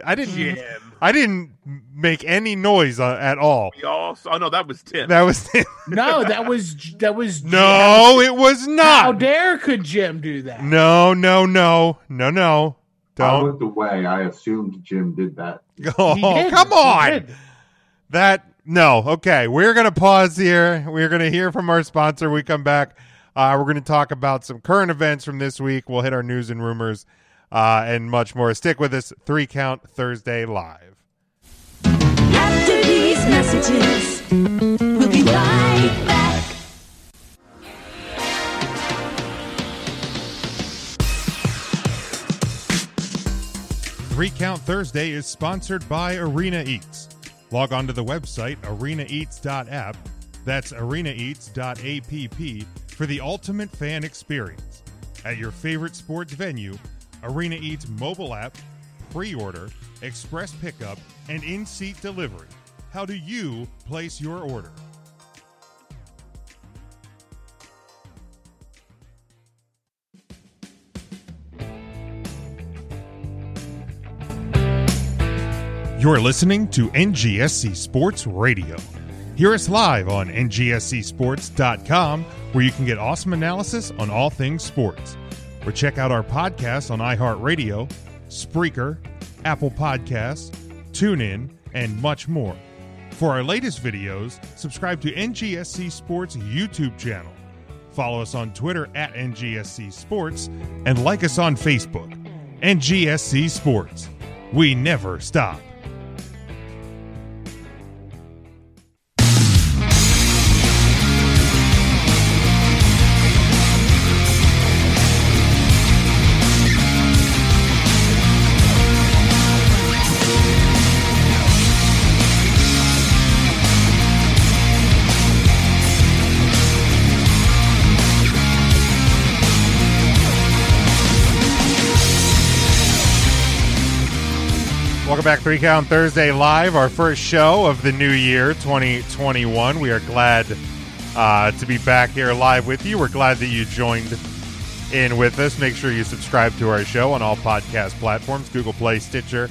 I didn't. Jim. I didn't make any noise uh, at all. We all. Oh no, that was Tim. That was Tim. No, that was that was no. It was not. How dare could Jim do that? No, no, no, no, no. I Don't. looked away. I assumed Jim did that. Oh, He did. come He on. did. That no. Okay, we're gonna pause here. We're gonna hear from our sponsor. We come back. Uh, we're gonna talk about some current events from this week. We'll hit our news and rumors uh, and much more. Stick with us. Three Count Thursday live. After these messages, we'll be right back. Three Count Thursday is sponsored by Arena Eats. Log on to the website arenaeats.app. That's arenaeats.app for the ultimate fan experience. At your favorite sports venue, Arena Eats mobile app, pre order, express pickup, and in seat delivery. How do you place your order? You're listening to NGSC Sports Radio. Hear us live on ngscsports.com, where you can get awesome analysis on all things sports. Or check out our podcasts on iHeartRadio, Spreaker, Apple Podcasts, TuneIn, and much more. For our latest videos, subscribe to NGSC Sports YouTube channel. Follow us on Twitter at NGSC Sports and like us on Facebook. NGSC Sports. We never stop. Back, Three Count Thursday Live, our first show of the new year, 2021. We are glad uh, to be back here live with you. We're glad that you joined in with us. Make sure you subscribe to our show on all podcast platforms Google Play, Stitcher,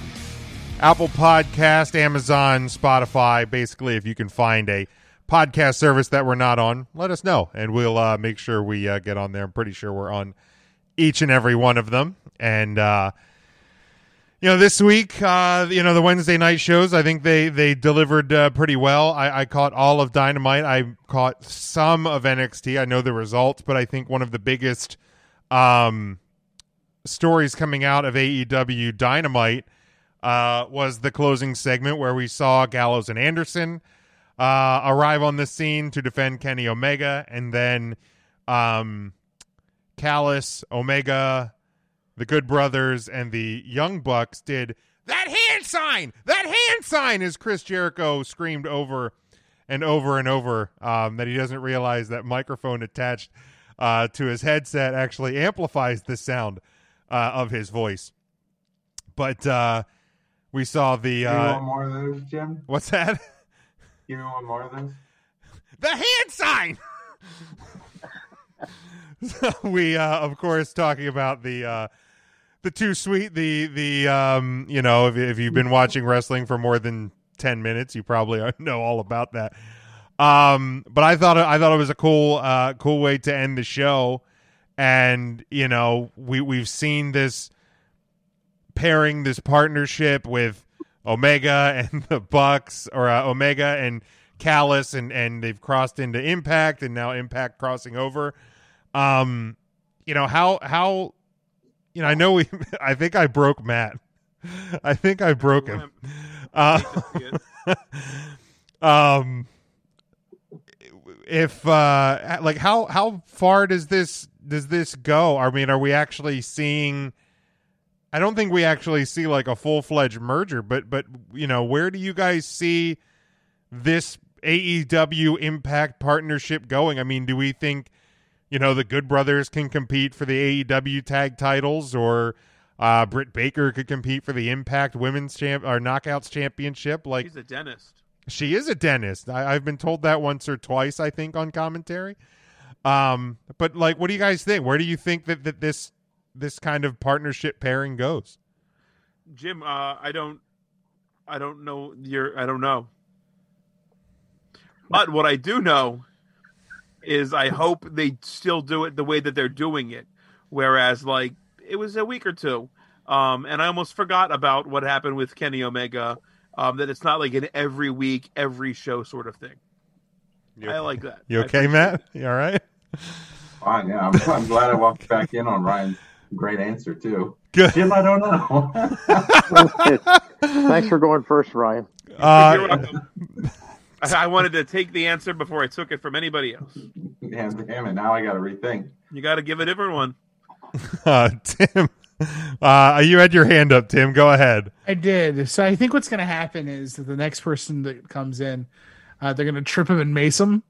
Apple Podcast, Amazon, Spotify. Basically, if you can find a podcast service that we're not on, let us know, and we'll uh, make sure we uh, get on there. I'm pretty sure we're on each and every one of them. And, uh, you know, this week, uh, you know, the Wednesday night shows, I think they they delivered uh, pretty well. I, I caught all of Dynamite. I caught some of NXT. I know the results, but I think one of the biggest um, stories coming out of AEW Dynamite uh, was the closing segment where we saw Gallows and Anderson uh, arrive on the scene to defend Kenny Omega, and then um, Callis, Omega, the Good Brothers, and the Young Bucks did that hand sign, that hand sign, as Chris Jericho screamed over and over and over um, that he doesn't realize that microphone attached uh, to his headset actually amplifies the sound uh, of his voice. But uh, we saw the Give me uh, one more of those, Jim. what's that? Give me one more of those. the hand sign. so we, uh, of course, talking about the uh, the too sweet, the the um, you know, if, if you've been watching wrestling for more than ten minutes, you probably know all about that. Um, but I thought I thought it was a cool uh, cool way to end the show, and you know, we we've seen this pairing this partnership with Omega and the Bucks, or uh, Omega and Callis, and and they've crossed into Impact, and now Impact crossing over. Um, you know how how you know I know we I think I broke Matt. I think I broke him. Uh, um, if uh, like how how far does this does this go? I mean, are we actually seeing? I don't think we actually see like a full fledged merger, but but you know, where do you guys see this AEW Impact partnership going? I mean, do we think you know the Good Brothers can compete for the AEW tag titles, or uh, Britt Baker could compete for the Impact Women's Champ or Knockouts Championship? Like He's a dentist. she is a dentist. I, I've been told that once or twice. I think on commentary. Um, but like, what do you guys think? Where do you think that, that this this kind of partnership pairing goes? Jim, uh, I don't, I don't know. You're, I don't know. But what I do know is I hope they still do it the way that they're doing it. Whereas, like, it was a week or two, um, and I almost forgot about what happened with Kenny Omega. Um, that it's not like an every week, every show sort of thing. I like that. You okay, Matt? You all right? Fine, yeah. I'm, I'm glad I walked back in on Ryan's great answer too. Good. Jim, I don't know. Thanks for going first, Ryan. Uh, You're welcome. I, I wanted to take the answer before I took it from anybody else. yeah, damn it. Now I got to rethink. You got to give a different one. Uh, Tim, uh, you had your hand up. Tim, go ahead. I did. So I think what's going to happen is that the next person that comes in, uh, they're going to trip him and mace him.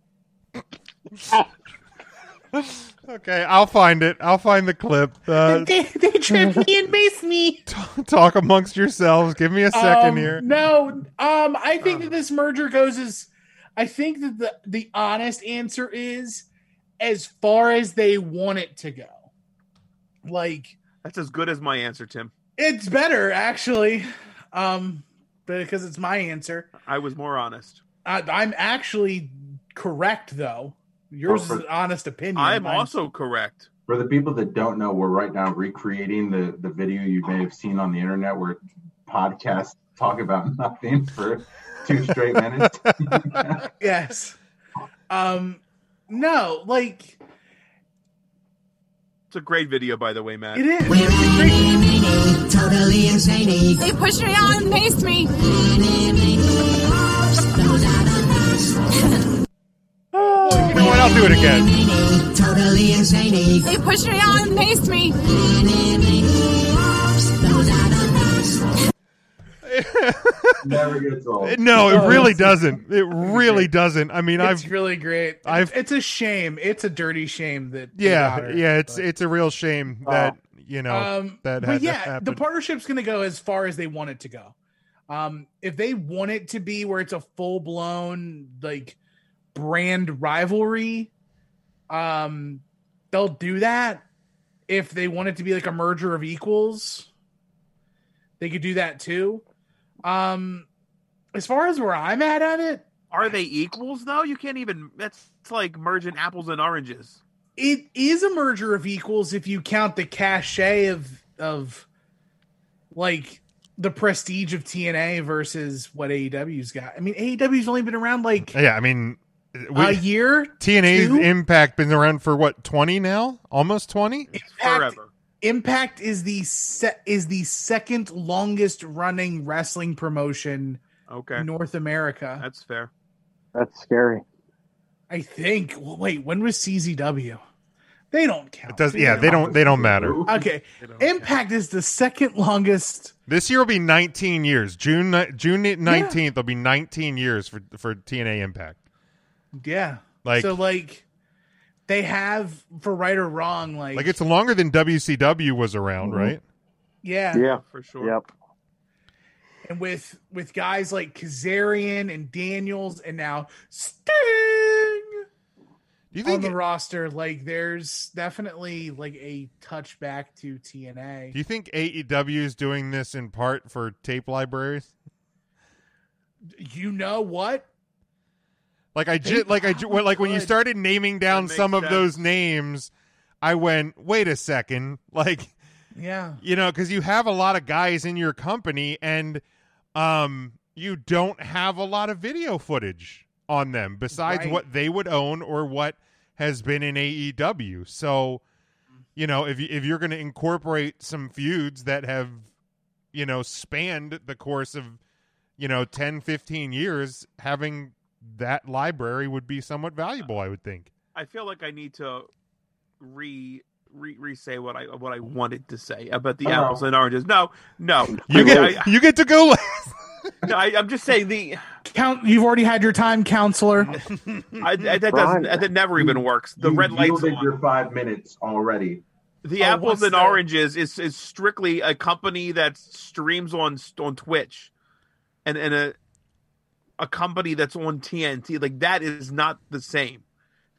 Okay, I'll find it. I'll find the clip. Uh, they, they trip me and mace me. talk amongst yourselves. Give me a second Um, here. No, um, I think that this merger goes as. I think that the the honest answer is as far as they want it to go. Like That's as good as my answer, Tim. it's better actually, um, because it's my answer. I was more honest. I, I'm actually correct though. Yours Oh, for- is an honest opinion. I'm Mine's- also correct. For the people that don't know, we're right now recreating the, the video you may have seen on the internet where podcasts talk about nothing for two straight minutes. yes. Um, no, like It's a great video, by the way, Matt. it is. Totally insane. They pushed me out and maced me. I'll do it again. Totally insane. They pushed me out and maced me. Never gets old. No, it Oh, really doesn't. It really doesn't. I mean, It's I've really great. I've- it's a shame. It's a dirty shame that yeah, her, yeah. It's but- it's a real shame that you know um, that but had to yeah, happen. the partnership's going to go as far as they want it to go. Um, if they want it to be where it's a full blown like brand rivalry, um, they'll do that. If they want it to be like a merger of equals, they could do that too. Um, as far as where I'm at on it, Are they equals though? You can't even. That's like merging apples and oranges. it is a merger of equals if you count the cachet of of like the prestige of TNA versus what AEW's got. I mean, AEW's only been around like yeah, I mean, we, a year. TNA's two? Impact been around for what twenty now? Almost twenty. Forever. Impact is the se- is the second longest running wrestling promotion Okay, in North America. that's fair. That's scary. I think. Well, wait, when was CZW? They don't count. It does. Yeah, they don't. They don't matter. Okay, Impact is the second longest. This year will be 19 years. June ni- June 19th will be 19 years for for TNA Impact. Yeah. Like- so like they have for right or wrong like Like it's longer than WCW was around, Mhm. right? yeah. Yeah, for sure. Yep. And with with guys like Kazarian and Daniels and now Sting Do you on think the roster like there's definitely like a touchback to TNA. Do you think AEW is doing this in part for tape libraries? You know what? Like I just like I ju- when- like when you started naming down some makes of those names, I went, "Wait a second. Like Yeah. you know because you have a lot of guys in your company and um you don't have a lot of video footage on them besides Right. what they would own or what has been in AEW so you know if you, if you're going to incorporate some feuds that have you know spanned the course of you know 10 15 years having that library would be somewhat valuable i would think I feel like I need to re re re say what I what I wanted to say about the Oh. apples and oranges. No, no, you I- get I, you get to go last no, I, I'm just saying the Count. You've already had your time, counselor. I, that doesn't that never even works. The You red lights yielded on. your five minutes already. The Oh, apples and that? oranges is is strictly a company that streams on on Twitch, and and a a company that's on TNT. Like that is not the same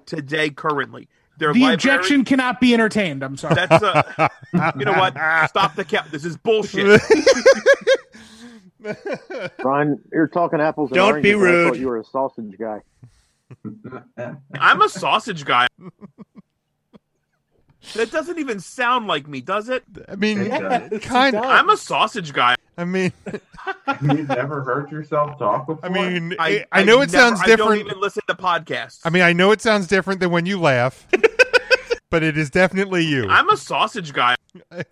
today currently. Their the library- objection cannot be entertained. I'm sorry. That's a. you know what? Stop the count. This is bullshit. Brian, you're talking apples and Don't be oranges. I thought rude. you were a sausage guy. I'm a sausage guy. That doesn't even sound like me, does it? i mean It does. kind of I'm a sausage guy. I mean You've never heard yourself talk before. I mean, I, I, I know it never- sounds I don't different. even listen to podcasts. I mean, I know it sounds different than when you laugh, but it is definitely you. I'm a sausage guy.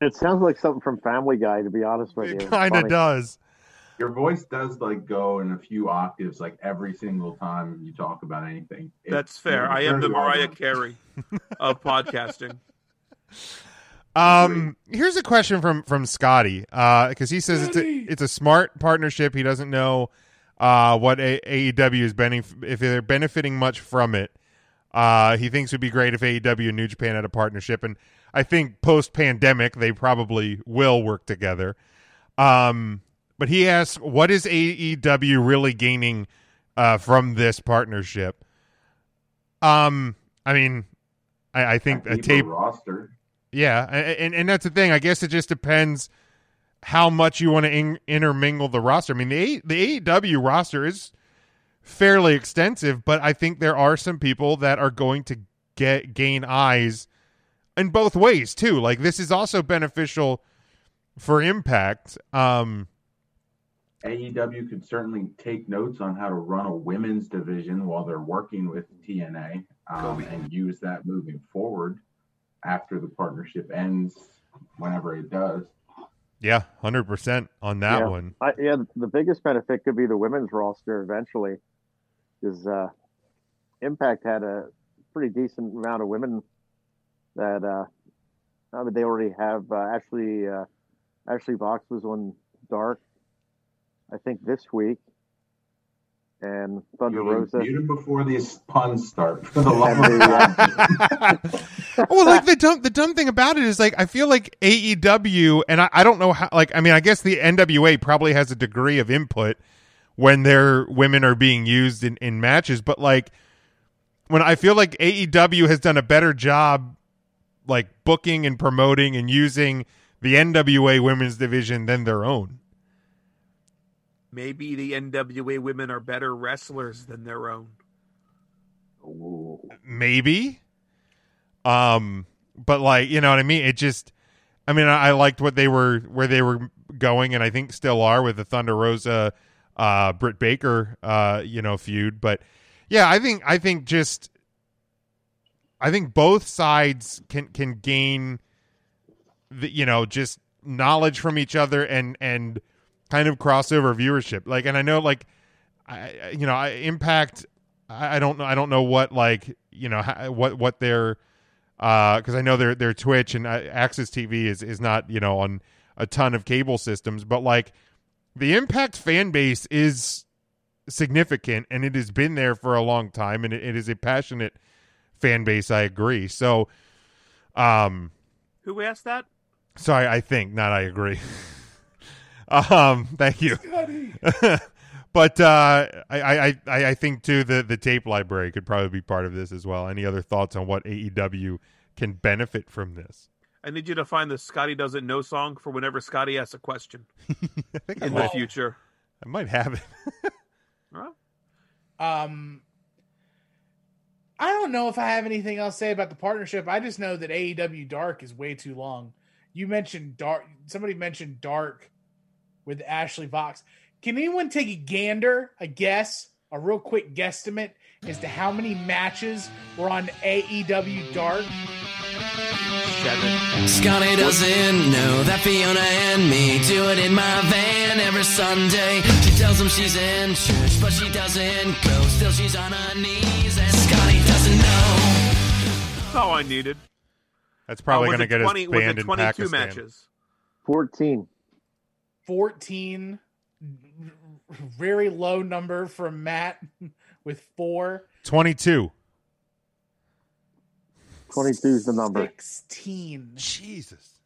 It sounds like something from Family Guy, to be honest with you. it kind of does. your voice does like go in a few octaves like every single time you talk about anything. It's- That's fair. I am the Mariah. Carey of podcasting. Um, here's a question from from Scotty, because he says it's a it's a smart partnership. He doesn't know uh, what a- AEW is benef- if they're benefiting much from it. Uh, he thinks it would be great if AEW and New Japan had a partnership, and I think post pandemic they probably will work together. Um, but he asks, what is AEW really gaining uh, from this partnership? Um, I mean, I, I think a deeper tape roster. Yeah, and and that's the thing. I guess it just depends how much you want to in, intermingle the roster. I mean, the A, the AEW roster is fairly extensive, but I think there are some people that are going to get gain eyes in both ways too. Like this is also beneficial for Impact. Um, AEW could certainly take notes on how to run a women's division while they're working with TNA um, and use that moving forward after the partnership ends, whenever it does. yeah, hundred percent on that yeah. one. I, yeah, the biggest benefit could be the women's roster eventually, because uh, Impact had a pretty decent amount of women that uh, I mean, they already have. Uh, Ashley uh, Ashley Vox was on Dark, I think this week, and Thunder Mute him- Rosa. mute him before these puns start. For the love of the, well, like the dumb the dumb thing about it is like I feel like AEW and I, I don't know how like I mean I guess the NWA probably has a degree of input when their women are being used in, in matches, but like when I feel like AEW has done a better job like booking and promoting and using the NWA women's division than their own. Maybe the NWA women are better wrestlers than their own. maybe um but like you know what i mean it just i mean i, I liked what they were where they were going and i think still are with the thunder rosa uh britt baker uh you know feud but yeah i think i think just i think both sides can can gain the you know just knowledge from each other and and kind of crossover viewership like and i know like I, you know, I, Impact. I, I don't know. I don't know what like you know how, what what their because I know their their Twitch and uh, Access TV is is not you know on a ton of cable systems, but like the Impact fan base is significant and it has been there for a long time and it, it is a passionate fan base. I agree. So, um, Who asked that? Sorry, I think not. I agree. um, thank you. but uh, I, I, I, I think too the the tape library could probably be part of this as well. Any other thoughts on what AEW can benefit from this? I need you to find the Scotty doesn't know song for whenever Scotty asks a question I think I in the might, future. I might have it. Huh? Um, I don't know if I have anything else to say about the partnership. I just know that AEW Dark is way too long. You mentioned Dark. Somebody mentioned Dark with Ashley Vox. Can anyone take a gander, a guess, a real quick guesstimate as to how many matches were on AEW Dark? Seven. Scotty doesn't know that Fiona and me do it in my van every Sunday. She tells him she's in church, but she doesn't go. Still, she's on her knees, and Scotty doesn't know. That's all I needed. That's probably Uh, going to get 20 us was it banned in 22 Pakistan. matches. 14. 14. Very low number from Matt with four. 22. 22 is the number. 16. Jesus.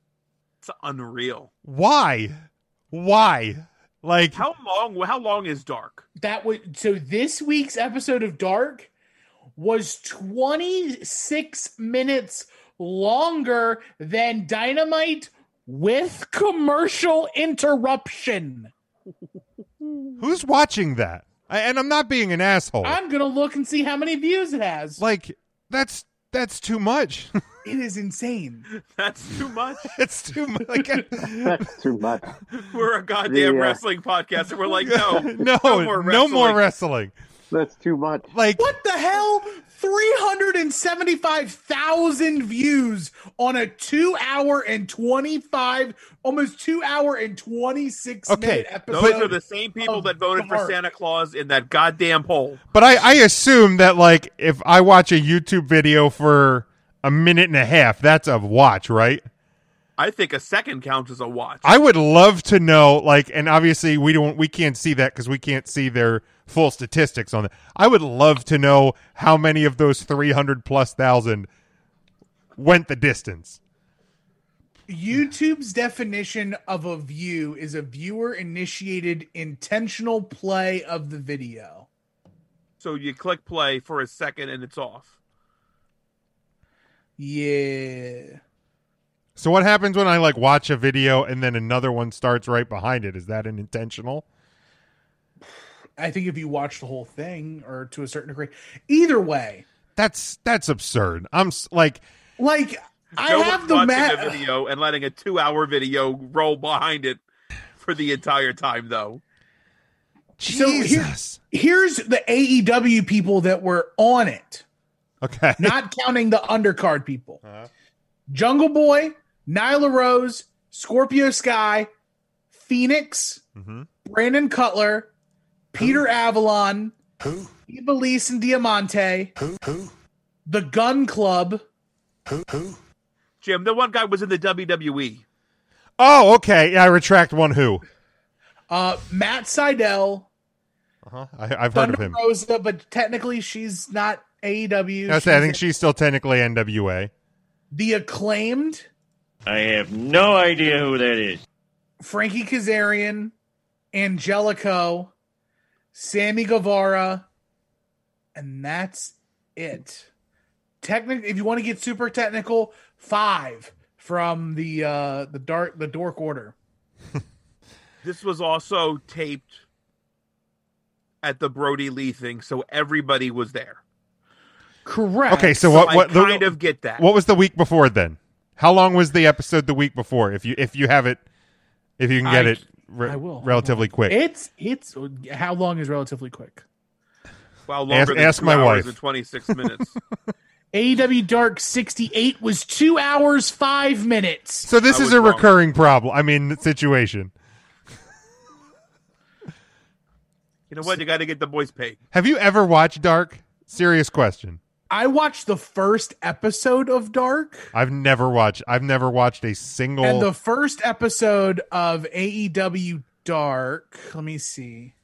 It's unreal. Why? Why? Like How long? How long is Dark? That would so this week's episode of Dark was 26 minutes longer than Dynamite with commercial interruption. who's watching that? I, and I'm not being an asshole. I'm gonna look and see how many views it has. like that's that's too much. It is insane. That's too much. it's too much. Like, That's too much. We're a goddamn Yeah. wrestling podcast, and we're like, no, no, no more no more wrestling. wrestling. That's too much. Like What the hell? 375,000 views on a two hour and 25, almost two hour and 26 Okay, minute Those are the same people that voted for Santa Claus in that goddamn poll. But I, I assume that like if I watch a YouTube video for a minute and a half, that's a watch, right? I think a second counts as a watch. I would love to know, like, and obviously we don't, we can't see that because we can't see their full statistics on it. I would love to know how many of those three hundred plus thousand went the distance. YouTube's definition of a view is a viewer initiated intentional play of the video. So you click play for a second and it's off. Yeah. So what happens when I like watch a video and then another one starts right behind it? Is that an intentional? I think if you watch the whole thing or to a certain degree, either way, That's that's absurd. I'm s- like, like I No have one's the watching mat. a video and letting a two-hour video roll behind it for the entire time, though. So here- here's the AEW people that were on it, okay, not counting the undercard people. Uh-huh. Jungle Boy, Nyla Rose, Scorpio Sky, Fenix, Mhm. Brandon Cutler, Peter Avalon, Who? Ivelisse and Diamante, Who? Who? The Gun Club, Who? Jim, the one guy was in the. WWE. Oh, okay. Yeah, I retract one who. uh, Matt Sydal, Uh-huh. I, I've heard of him. Rosa, but technically she's not AEW. I, say, I She's think she's still technically NWA. the acclaimed I have no idea who that is. Frankie Kazarian, Angelico, Sammy Guevara, and that's it. Technic if you want to get super technical, five from the uh the dark the dork order. This was also taped at the Brodie Lee thing, so everybody was there. Correct. Okay, so what? I What? the- kind of get that. What was the week before then? How long was the episode the week before? If you if you have it, if you can get I- it re- I will. relatively quick. It's it's how long is relatively quick? Well, longer Ask- than ask two my hours wife. and 26 minutes. AEW Dark 68 was two hours, five minutes. so this I is a wrong. recurring problem. I mean, situation. you know what? You got to get the boys paid. Have you ever watched Dark? Serious question. I watched the first episode of Dark. I've never watched. I've never watched a single. And the first episode of AEW Dark, let me see.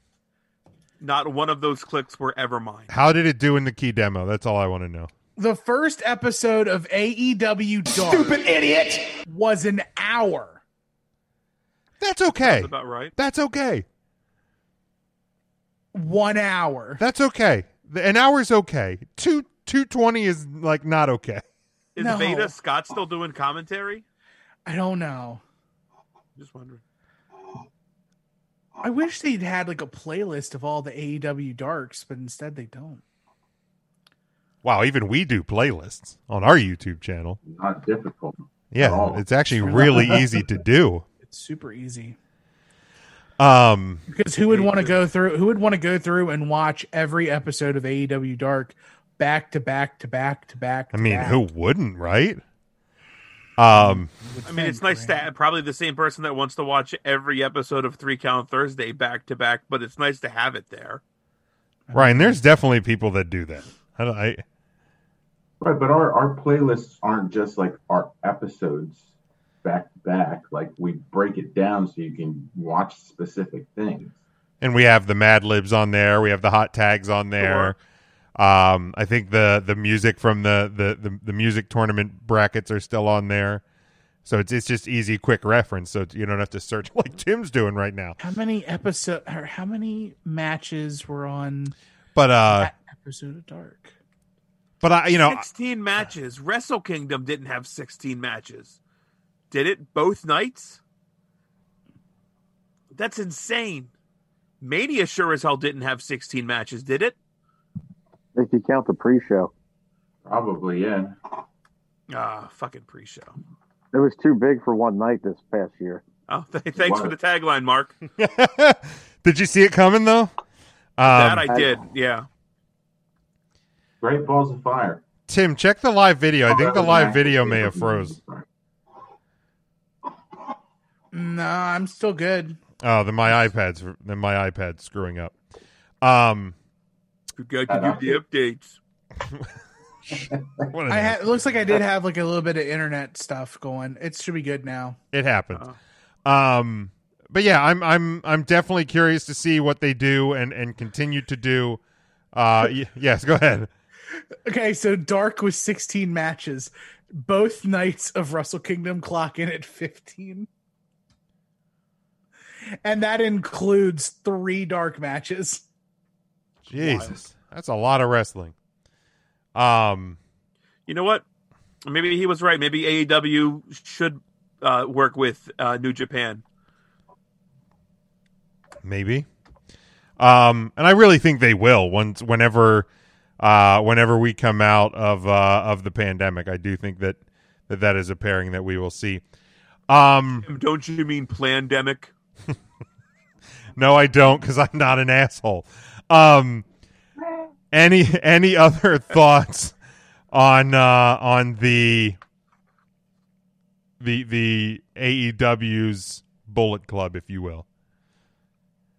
Not one of those clicks were ever mine. How did it do in the key demo? That's all I want to know. The first episode of AEW Dark Stupid idiot was an hour. That's okay. That's about right. That's okay. One hour. That's okay. The- An hour's okay. Two two twenty is like not okay. Is No. Veda Scott still doing commentary? I don't know. Just wondering. I wish they'd had like a playlist of all the AEW Darks, but instead they don't. Wow, even we do playlists on our YouTube channel. Not difficult. Yeah, it's actually really easy to do. It's super easy. Um, Because who would want to go through? Who would want to go through and watch every episode of AEW Dark back to back to back to back? I mean, back? who wouldn't, right? Um, I mean, it's nice to probably the same person that wants to watch every episode of Three Count Thursday back to back, but it's nice to have it there. Ryan, there's definitely people that do that. I, don't- I Right, but our, our playlists aren't just like our episodes back to back. Like we break it down so you can watch specific things. and we have the Mad Libs on there. We have the hot tags on there. Um, I think the the music from the, the the the music tournament brackets are still on there. So it's it's just easy, quick reference. So you don't have to search like Tim's doing right now. How many episode? Or how many matches were on But uh, that episode of Dark? but I you know 16 matches. Wrestle Kingdom didn't have 16 matches. Did it both nights? That's insane. Mania sure as hell didn't have 16 matches, did it? If you count the pre-show, Probably, yeah. Ah, fucking pre-show. it was too big for one night this past year. Oh, th- thanks for the tagline, Mark. did you see it coming though? that Um, I did, yeah. Great balls of fire. Tim, check the live video. I think the live video may have froze. No, I'm still good. Oh, then my iPad's then my iPad's screwing up. Um, You got to do the updates. what a I ha- it looks like I did have like a little bit of internet stuff going. It should be good now. It happens. Um, but yeah, I'm I'm I'm definitely curious to see what they do and and continue to do. Uh, y- yes, go ahead. Okay, so Dark was 16 matches. Both nights of Wrestle Kingdom clock in at 15. And that includes three dark matches. Jesus, that's a lot of wrestling. Um, You know what? Maybe he was right. Maybe AEW should uh, work with uh, New Japan. maybe. Um, and I really think they will once whenever uh whenever we come out of uh of the pandemic. I do think that that that is a pairing that we will see. Um, Don't you mean plandemic? No, I don't, because I'm not an asshole. Um, any any other thoughts on uh, on the the the AEW's Bullet Club, if you will?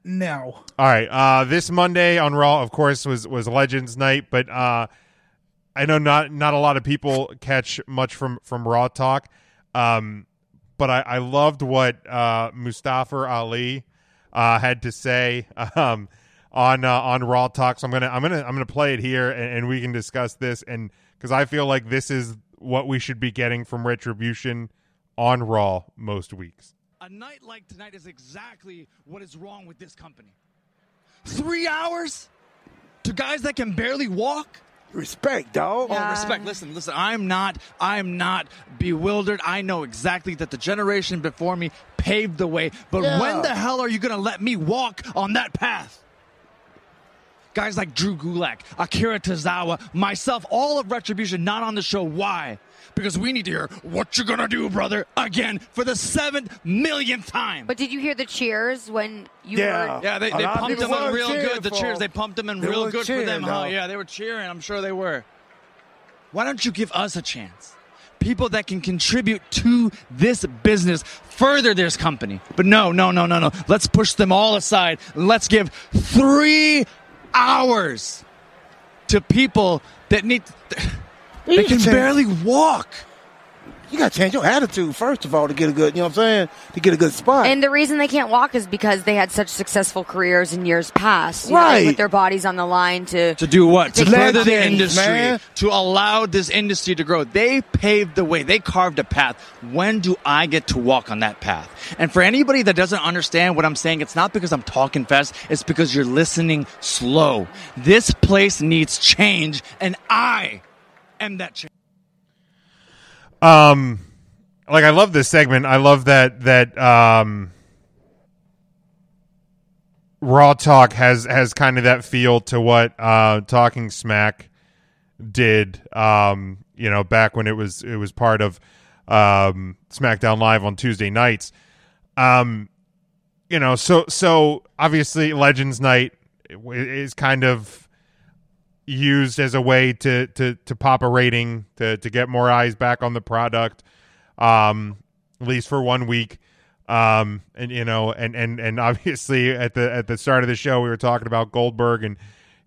No. All right. Uh, this Monday on Raw, of course, was was Legends Night, but uh, I know not not a lot of people catch much from from Raw talk. Um, but I, I loved what uh, Mustafa Ali uh, had to say um, on uh, on Raw Talk. So I'm gonna I'm gonna I'm gonna play it here, and, and we can discuss this. And because I feel like this is what we should be getting from Retribution on Raw most weeks. A night like tonight is exactly what is wrong with this company. Three hours to guys that can barely walk. Respect, dog. Oh, respect. Listen, listen. I'm not. I'm not bewildered. I know exactly that the generation before me paved the way. But Yeah. when the hell are you going to let me walk on that path? Guys like Drew Gulak, Akira Tozawa, myself, all of Retribution not on the show. Why? Because we need to hear what you're gonna do, brother, again for the seventh millionth time. But did you hear the cheers when you yeah, heard? yeah, they, they pumped them in real good. The cheers, they pumped them in They real were good for cheering, them, huh? dog. Yeah, they were cheering. I'm sure they were. Why don't you give us a chance? People that can contribute to this business, further this company. But no, no, no, no, no. Let's push them all aside. Let's give three hours to people that need. They can barely walk. You got to change your attitude first of all to get a good. You know what I'm saying? To get a good spot. And the reason they can't walk is because they had such successful careers in years past. You know, they Right. put their bodies on the line to To do what? To take care of further the industry, man. to allow this industry to grow. They paved the way. They carved a path. When do I get to walk on that path? And for anybody that doesn't understand what I'm saying, it's not because I'm talking fast. It's because you're listening slow. This place needs change, and I am that change. Um, like I love this segment. I love that that um, Raw Talk has has kind of that feel to what uh, Talking Smack did. Um, you know, back when it was it was part of um, SmackDown Live on Tuesday nights. Um, you know, so so obviously Legends Night is kind of used as a way to to to pop a rating to to get more eyes back on the product um at least for one week. Um and you know and and and obviously at the at the start of the show we were talking about Goldberg and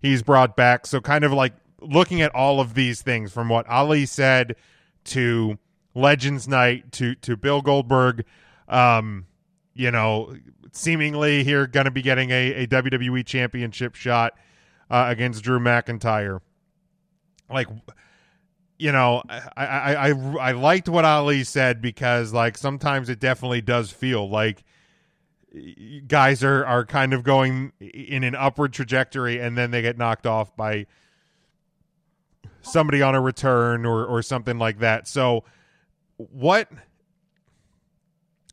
he's brought back. So kind of like looking at all of these things from what Ali said to Legends Night to to Bill Goldberg um you know seemingly here going to be getting a, a WWE championship shot uh, against Drew McIntyre. Like, you know, I, I, I I liked what Ali said because like sometimes it definitely does feel like guys are are kind of going in an upward trajectory and then they get knocked off by somebody on a return or or something like that. So what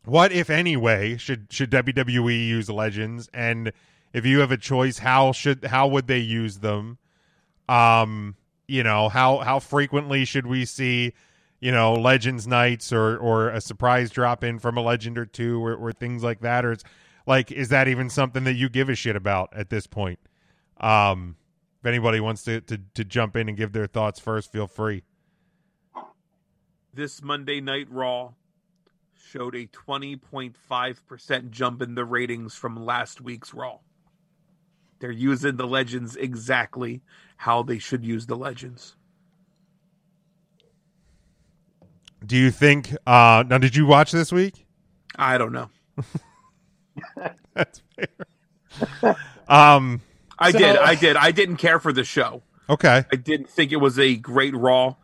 what if anyway should should WWE use legends and if you have a choice how should how would they use them? Um you know how how frequently should we see you know legends nights or or a surprise drop in from a legend or two or, or things like that? Or it's like is that even something that you give a shit about at this point? Um if anybody wants to to, to jump in and give their thoughts first feel free. This Monday Night Raw showed a 20.5% jump in the ratings from last week's Raw. They're using the legends exactly how they should use the legends. do you think uh now did you watch this week I don't know. That's fair. Um, I So- did. I did. I didn't care for the show. Okay. I didn't think it was a great Raw,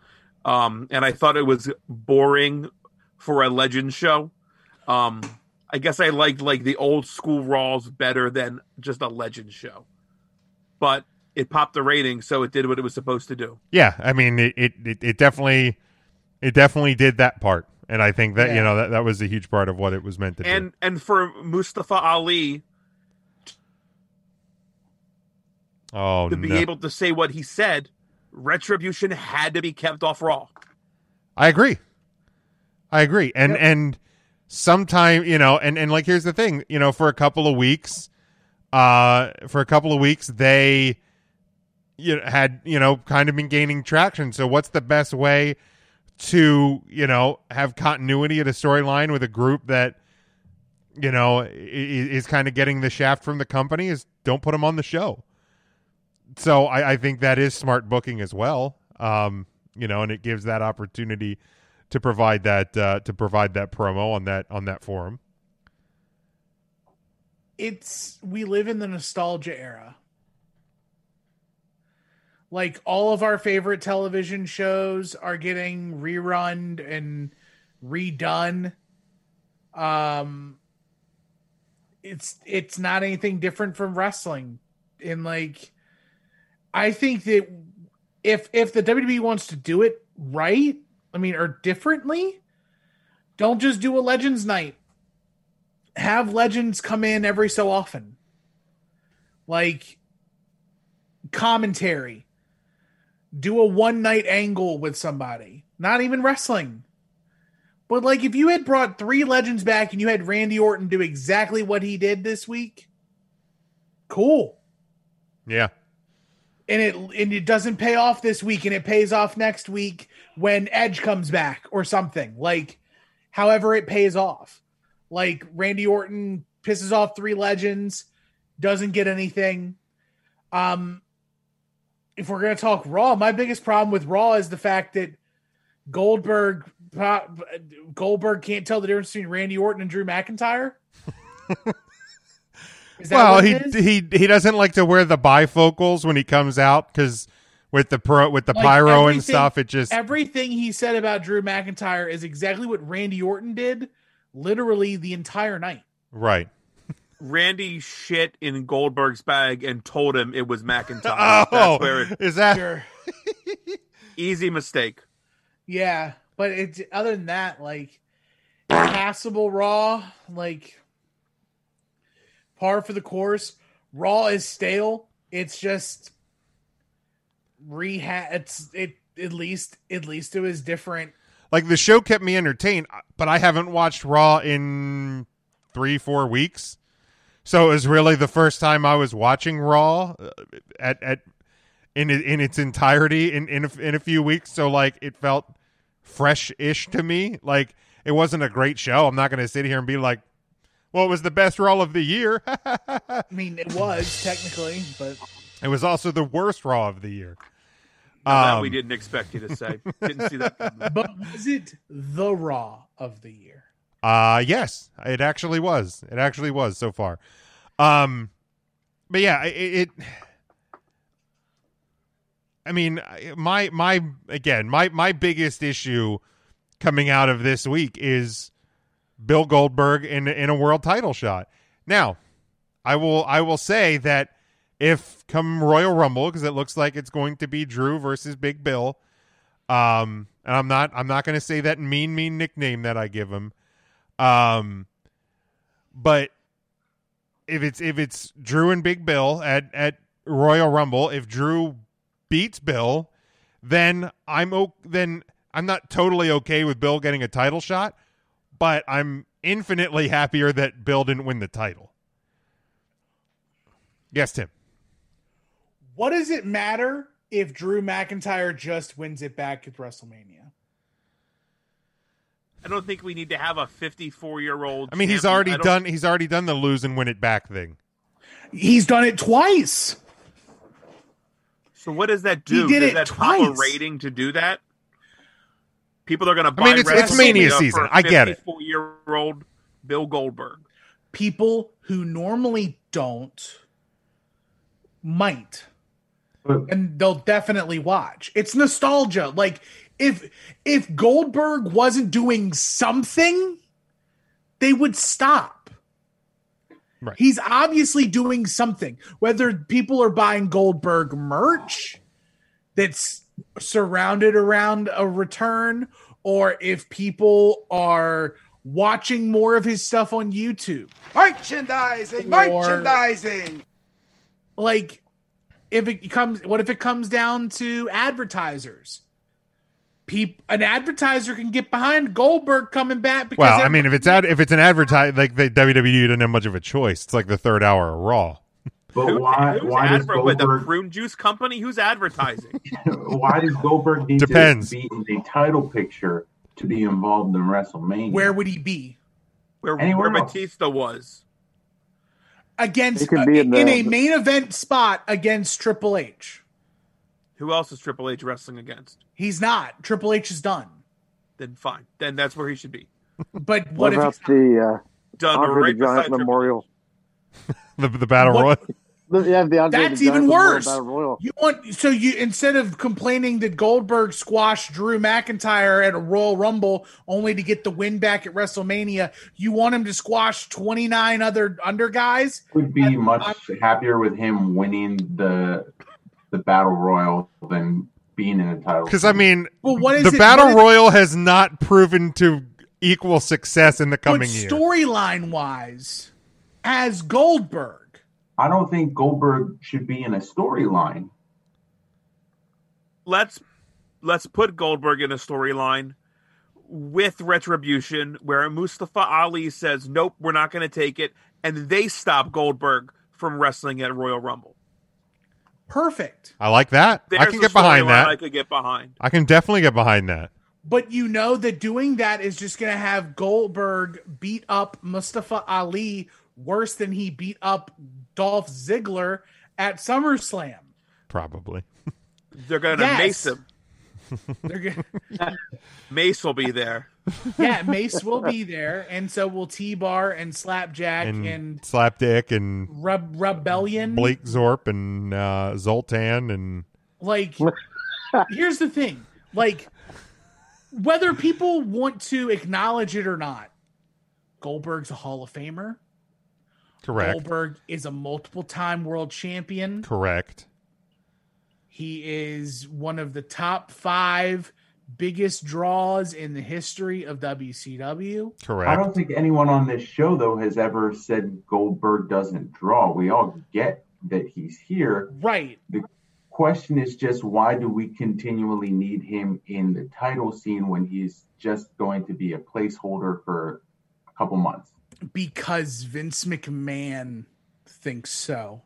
um, and I thought it was boring for a Legend show. Um, I guess I liked like the old school Raws better than just a Legend show, but it popped the rating, so it did what it was supposed to do. Yeah, I mean it, it, it, it definitely it definitely did that part. And I think that you know that, that was a huge part of what it was meant to do. And and for Mustafa Ali Oh to be no. able to say what he said, Retribution had to be kept off Raw. I agree. I agree. And and sometime, you know, and and like here's the thing, you know, for a couple of weeks, uh for a couple of weeks they you know, had, you know, kind of been gaining traction. So what's the best way to, you know, have continuity at a storyline with a group that you know i- i- is kind of getting the shaft from the company is don't put them on the show. So I, I think that is smart booking as well. Um, you know, and it gives that opportunity to provide that uh, to provide that promo on that on that forum. it's we live in the nostalgia era. Like all of our favorite television shows are getting rerun and redone. Um it's it's not anything different from wrestling. And like I think that if if the WWE wants to do it right, I mean or differently, don't just do a Legends night. Have legends come in every so often. Like commentary. Do a one night angle with somebody. Not even wrestling. But like if you had brought three legends back and you had randy orton do exactly what he did this week cool. Yeah. and it and it doesn't pay off this week and it pays off next week when Edge comes back or something. Like however it pays off. Like Randy Orton pisses off three legends, doesn't get anything. Um if we're going to talk Raw, my biggest problem with Raw is the fact that Goldberg Goldberg can't tell the difference between Randy Orton and Drew McIntyre. Well, he he he doesn't like to wear the bifocals when he comes out because with the pro with the Like, pyro and stuff, it just everything he said about Drew McIntyre is exactly what Randy Orton did, literally the entire night. right. Randy shit in Goldberg's bag and told him it was McIntyre. Oh, That's where it, is that Sure. easy mistake. Yeah, but it's other than that, like passable Raw, like par for the course. Raw is stale. It's just rehab. It's it at least at least it was different. Like the show kept me entertained, but I haven't watched Raw in three, four weeks. So it was really the first time I was watching Raw uh, at at in in its entirety in in a, in a few weeks. So like it felt fresh-ish to me. Like it wasn't a great show. I'm not going to sit here and be like, "Well, it was the best Raw of the year." I mean, it was technically, but it was also the worst Raw of the year. Now that Um, we didn't expect you to say. Didn't see that. coming. but was it the Raw of the year? Uh yes, it actually was. It actually was so far. Um but yeah, it, it I mean, my my again, my my biggest issue coming out of this week is Bill Goldberg in in a world title shot. Now, I will I will say that if come Royal Rumble because it looks like it's going to be Drew versus Big Bill. Um and I'm not I'm not going to say that mean mean nickname that I give him. Um, but if it's if it's Drew and Big Bill at at Royal Rumble, if Drew beats Bill, then I'm then I'm not totally okay with Bill getting a title shot, but I'm infinitely happier that Bill didn't win the title. Yes, Tim. What does it matter if Drew McIntyre just wins it back at WrestleMania? I don't think we need to have a 54 year old. I mean, he's already done he's already done the lose and win it back thing. He's done it twice. So what does that do? He did does it that pop a rating to do that? People are going to buy. I mean, it's- it's Mania season. I get it. Four year old Bill Goldberg. People who normally don't might. And they'll definitely watch. It's nostalgia. Like if if Goldberg wasn't doing something, they would stop. Right. He's obviously doing something. Whether people are buying Goldberg merch that's surrounded around a return, or if people are watching more of his stuff on YouTube. Merchandising, Or- merchandising. Like if it comes what if it comes down to advertisers? Peop, an advertiser can get behind Goldberg coming back because Well, I mean, if it's ad, if it's an advertise like the WWE doesn't have much of a choice. It's like the third hour of Raw. But why? Who's Why does adver- with the prune juice company? Who's advertising? Why does Goldberg need Depends. to be in the title picture to be involved in WrestleMania? where would he be? Where, Anywhere where else. Batista was. Against He could be in in, a main event spot against Triple H. Who else is Triple H wrestling against? He's not. Triple H is done. Then fine. Then that's where he should be. But What, what, if about he's the uh, Done Andre right the Giant beside Memorial? The the battle What- royal. The- Yeah, the Andre That's the even worse. Royal. You want so you instead of complaining that Goldberg squashed Drew McIntyre at a Royal Rumble only to get the win back at WrestleMania, you want him to squash 29 other under guys? would be much happier with him winning the the battle royal than being in a title. Because I mean, Well, what is the it- battle what is- royal has not proven to equal success in the coming year. storyline wise, as Goldberg, I don't think Goldberg should be in a storyline. let's let's put Goldberg in a storyline with retribution where Mustafa Ali says, Nope, we're not gonna take it, and they stop Goldberg from wrestling at Royal Rumble. perfect. I like that. I can a get behind that. I could get behind. I can definitely get behind that. But you know that doing that is just going to have Goldberg beat up Mustafa Ali worse than he beat up Dolph Ziggler at SummerSlam. Probably. They're gonna Yes. mace him. They're gonna, Mace will be there. yeah, Mace will be there, and so will T Bar and Slapjack and, And, Slapdick and Reb- Rebellion. Blake Zorp and uh, Zoltan and Like, here's the thing: like, whether people want to acknowledge it or not, Goldberg's a Hall of Famer. Correct, Goldberg is a multiple time world champion. correct. He is one of the top five biggest draws in the history of WCW. Correct. I don't think anyone on this show though has ever said Goldberg doesn't draw. We all get that he's here. Right. The question is just why do we continually need him in the title scene when he's just going to be a placeholder for a couple months? Because Vince McMahon thinks so.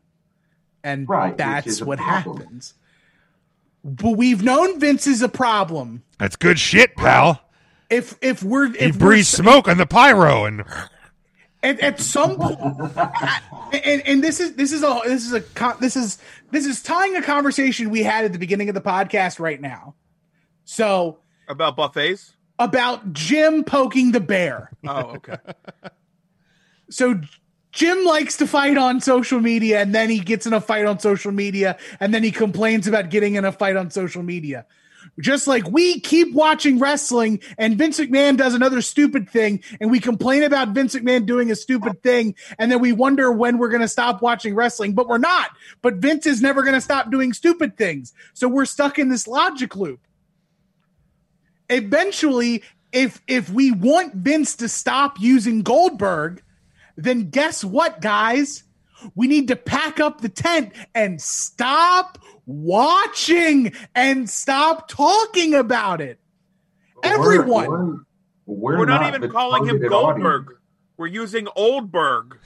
And Right, that's what problem. happens. But we've known Vince is a problem. That's good shit, pal. If if we're He if we're breathes smoke on the pyro, and at, at some point and, and this is this is a this is a this is this is tying a conversation we had at the beginning of the podcast right now so About buffets? about jim poking the bear Oh, okay. So jim likes to fight on social media and then he gets in a fight on social media and then he complains about getting in a fight on social media just like we keep watching wrestling and Vince McMahon does another stupid thing and we complain about Vince McMahon doing a stupid thing and then we wonder when we're going to stop watching wrestling, but we're not. But Vince is never going to stop doing stupid things. So we're stuck in this logic loop. Eventually, if if we want Vince to stop using Goldberg, then guess what, guys? We need to pack up the tent and stop watching and stop talking about it. Everyone. We're, We're, we're not, not even calling him Goldberg. audience. We're using Oldberg.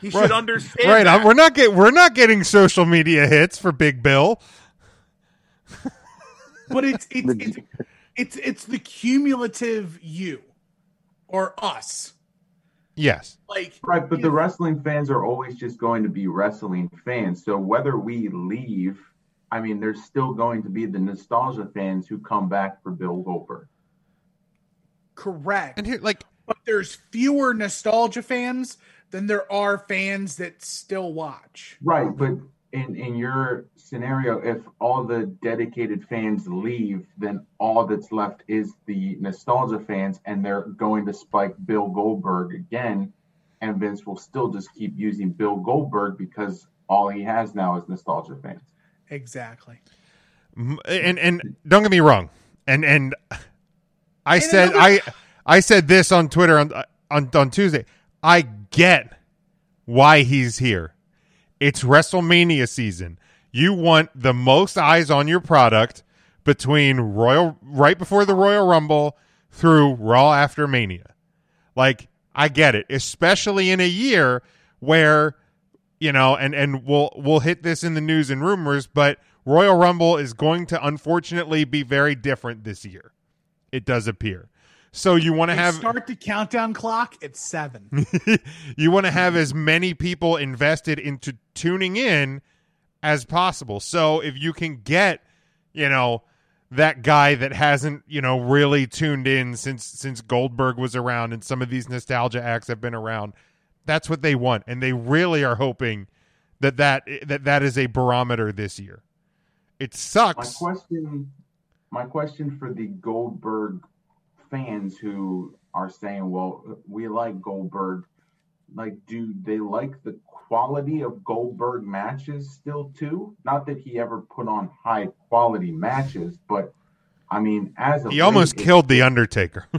He should Right. understand. right, that. We're not get we're not getting social media hits for Big Bill. but it's it's it's, it's it's the cumulative you or us. Yes. Like Right, but the wrestling fans are always just going to be wrestling fans. So whether we leave, I mean, there's still going to be the nostalgia fans who come back for Bill Goldberg. Correct. And here, like, but there's fewer nostalgia fans than there are fans that still watch. Right, but in in your scenario, if all the dedicated fans leave, then all that's left is the nostalgia fans, and they're going to spike Bill Goldberg again, and Vince will still just keep using Bill Goldberg because all he has now is nostalgia fans. Exactly. And and don't get me wrong and and i And said another- i i said this on twitter on on on tuesday i get why he's here it's wrestlemania season you want the most eyes on your product between royal right before the royal rumble through raw after mania like i get it especially in a year where you know, and and we'll we'll hit this in the news and rumors, but Royal Rumble is going to unfortunately be very different this year. It does appear. So you want to have start the countdown clock at seven. you want to have as many people invested into tuning in as possible. So if you can get, you know, that guy that hasn't, you know, really tuned in since since Goldberg was around and some of these nostalgia acts have been around, that's what they want and they really are hoping that that that, that is a barometer this year. It sucks. My sucks. question, my question for the Goldberg fans who are saying, "Well, we like Goldberg," like, do they like the quality of Goldberg matches still too? Not that he ever put on high quality matches, but I mean, as of He almost late, killed the Undertaker.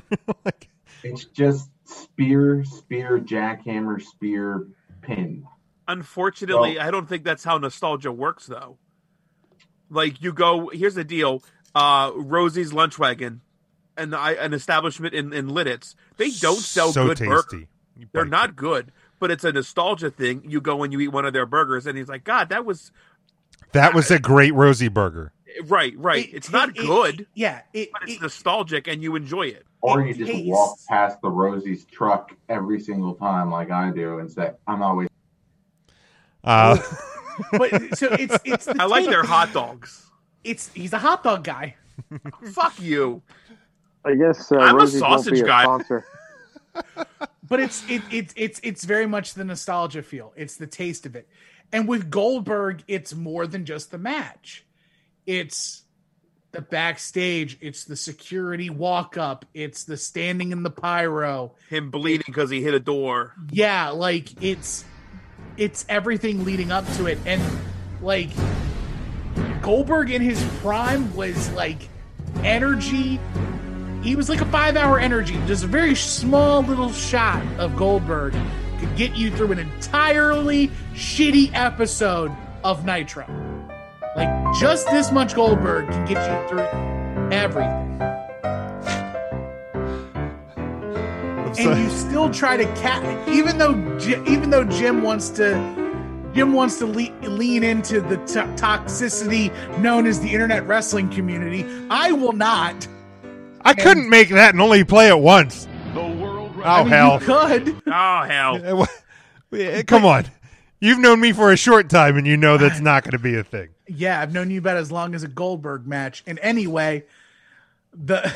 It's just spear, spear, jackhammer, spear, pin. Unfortunately, Well- I don't think that's how nostalgia works, though. Like you go, here's the deal: uh, Rosie's Lunch Wagon, and an establishment in in Lititz, they don't sell So good tasty. burgers. They're not good, but it's a nostalgia thing. You go and you eat one of their burgers, and he's like, "God, that was That was a great Rosie burger. right, right. it's not good, yeah, it, but it's nostalgic, and you enjoy it." Or you just walk past the Rosie's truck every single time, like I do, and say, "I'm always." Uh, but so it's it's. The I like their hot dogs. It's he's a hot dog guy. Fuck you. I guess uh, I'm a won't sausage be a guy. sponsor. but it's it, it it's it's very much the nostalgia feel. It's the taste of it. And with Goldberg, it's more than just the match. It's the backstage, it's the security walk up, it's the standing in the pyro. Him bleeding because he hit a door. Yeah, like it's it's everything leading up to it and like Goldberg in his prime was like energy he was like a five hour energy. Just a very small little shot of Goldberg could get you through an entirely shitty episode of Nitro. Like just this much Goldberg can get you through everything. and you still try to cat even though even though Jim wants to Jim wants to le- lean into the to- toxicity known as the internet wrestling community. I will not. I couldn't make that and only play it once. Oh I mean, hell! you could. Oh hell! Come on, you've known me for a short time, and you know that's not going to be a thing. Yeah, I've known you about as long as a Goldberg match. And anyway, the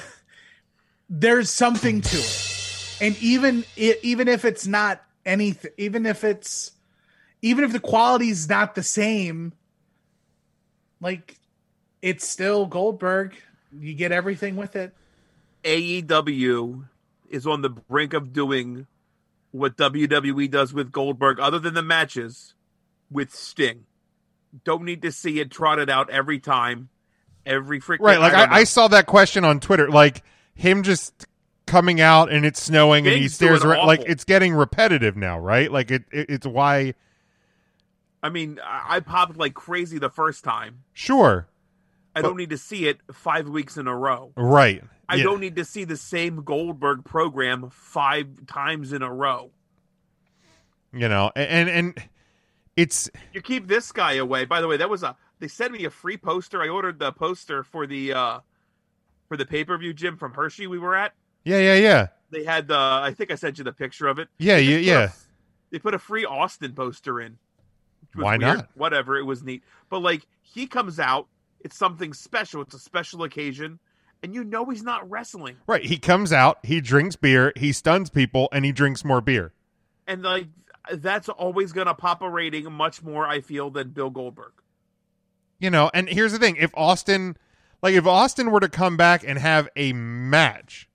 there's something to it. And even it, even if it's not anything, even if it's even if the quality's not the same, like it's still Goldberg. You get everything with it. AEW is on the brink of doing what WWE does with Goldberg, other than the matches, with Sting. Don't need to see it trotted out every time, every freaking Right, like I, I saw that question on Twitter, like him just coming out and it's snowing and he stares around, like it's getting repetitive now, right? Like it, it it's why I mean, I popped like crazy the first time. sure, I don't need to see it five weeks in a row. right? I Yeah. don't need to see the same Goldberg program five times in a row. you know, and and it's You keep this guy away. By the way, that was a they sent me a free poster. I ordered the poster for the uh for the pay per view gym from Hershey we were at. yeah, yeah, yeah, They had the I think I sent you the picture of it. yeah, yeah, a- yeah. They put a free Austin poster in. Why weird. not? Whatever, it was neat. But like he comes out, it's something special. It's a special occasion, and you know he's not wrestling. Right. He comes out, he drinks beer, he stuns people, and he drinks more beer. And like that's always gonna pop a rating much more, I feel, than Bill Goldberg. You know, and here's the thing: if Austin, like, if Austin were to come back and have a match,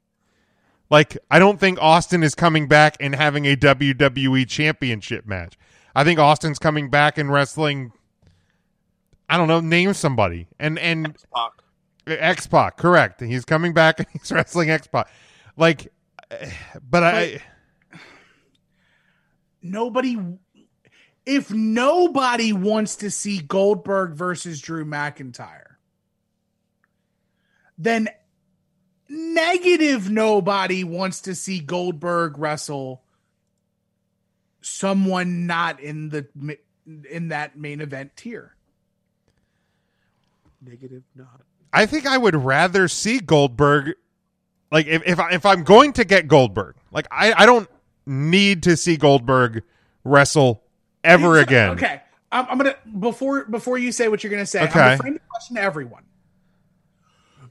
like, I don't think Austin is coming back and having a WWE Championship match. I think Austin's coming back and wrestling. I don't know. Name somebody, and and Pac. X Pac, correct. He's coming back and he's wrestling X Pac. Like, but I. Nobody if nobody wants to see Goldberg versus Drew McIntyre, then negative nobody wants to see Goldberg wrestle someone not in the in that main event tier. Negative not. I think I would rather see Goldberg. Like if if, I, if I'm going to get Goldberg, like I, I don't need to see Goldberg wrestle ever again. Okay, I'm, I'm gonna before before you say what you're gonna say. I'm Okay. gonna frame the question to everyone.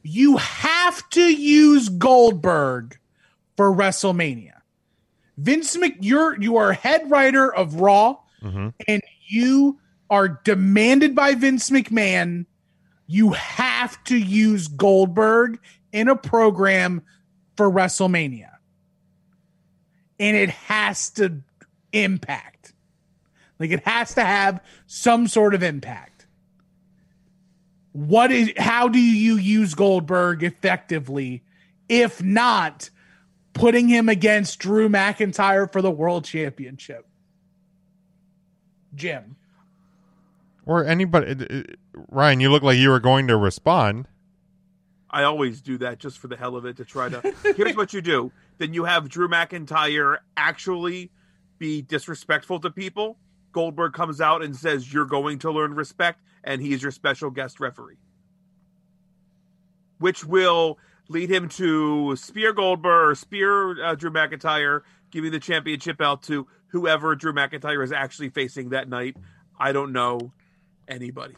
You have to use Goldberg for WrestleMania. Vince Mc, you're you are head writer of Raw, Mhm. and you are demanded by Vince McMahon. You have to use Goldberg in a program for WrestleMania, and it has to impact. Like it has to have some sort of impact. What is how do you use Goldberg effectively if not putting him against Drew McIntyre for the world championship? Jim. Or anybody. Ryan, you look like you were going to respond. I always do that just for the hell of it to try to. Here's what you do. Then you have Drew McIntyre actually be disrespectful to people. Goldberg comes out and says, You're going to learn respect, and he is your special guest referee. Which will lead him to spear Goldberg or spear uh, Drew McIntyre, giving the championship out to whoever Drew McIntyre is actually facing that night. I don't know anybody.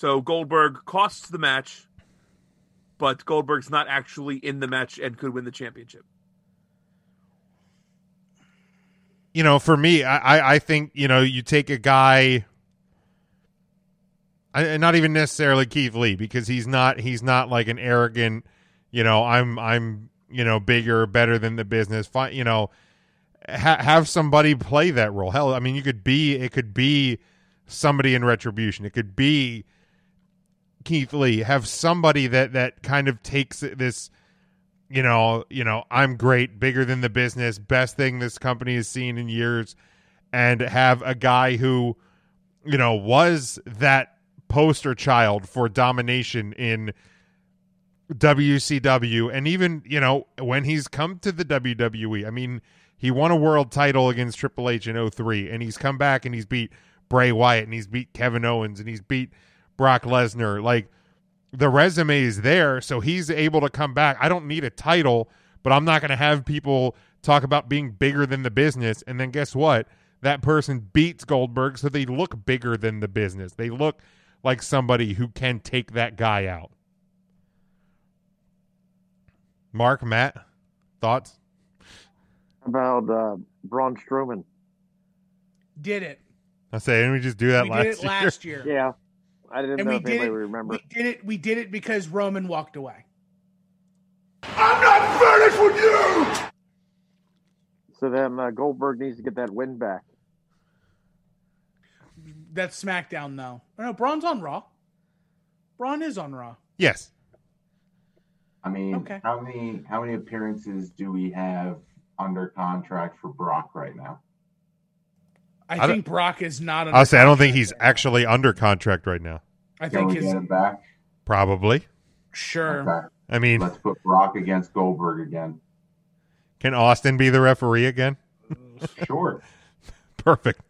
So Goldberg costs the match, but Goldberg's not actually in the match and could win the championship. You know, for me, I, I, think you know you take a guy. I, not even necessarily Keith Lee because he's not he's not like an arrogant, you know, I'm I'm you know bigger, better than the business. Fine, you know, ha- have somebody play that role. Hell, I mean, you could be it could be somebody in Retribution. It could be Keith Lee. Have somebody that that kind of takes this, you know, you know, I'm great, bigger than the business, best thing this company has seen in years, and have a guy who, you know, was that poster child for domination in WCW and even, you know, when he's come to the WWE. I mean, he won a world title against Triple H in 03 and he's come back and he's beat Bray Wyatt and he's beat Kevin Owens and he's beat Brock Lesnar. Like the resume is there, so he's able to come back. I don't need a title, but I'm not going to have people talk about being bigger than the business and then guess what? That person beats Goldberg so they look bigger than the business. They look like somebody who can take that guy out. Mark, Matt, thoughts? About uh, Braun Strowman. Did it. I say, didn't we just do that we last did it year? last year. Yeah, I didn't And know we if did anybody it. would remember. We did it. We did it because Roman walked away. I'm not finished with you! So then uh, Goldberg needs to get that win back. That's SmackDown though. Oh, no, Braun's on Raw. Braun is on Raw. Yes. I mean, Okay. how many how many appearances do we have under contract for Brock right now? I, I think Brock is not. I'll say I don't think he's actually under contract right now. I Can think we his back? Probably. sure. Okay. I mean, Let's put Brock against Goldberg again. can Austin be the referee again? Sure. Perfect.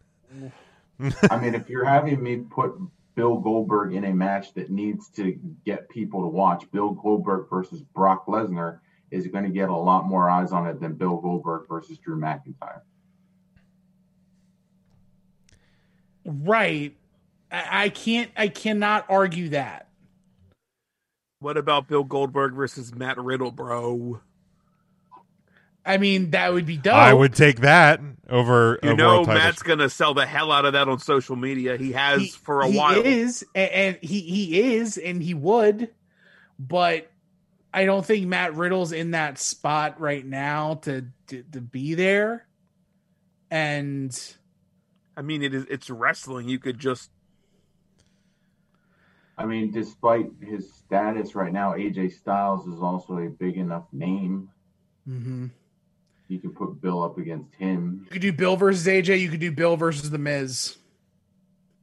I mean, if you're having me put Bill Goldberg in a match that needs to get people to watch, Bill Goldberg versus Brock Lesnar is going to get a lot more eyes on it than Bill Goldberg versus Drew McIntyre. Right. I, I can't. I cannot argue that. What about Bill Goldberg versus Matt Riddle, bro? I mean, that would be dope. I would take that over You a know world title. Matt's gonna sell the hell out of that on social media. He has He- for a he while. is, a- and he he is, and he would, but I don't think Matt Riddle's in that spot right now to to, to be there. And I mean, it is it's wrestling. You could just I mean, despite his status right now, AJ Styles is also a big enough name. mhm. You can put Bill up against him. you could do Bill versus AJ. You could do Bill versus the Miz.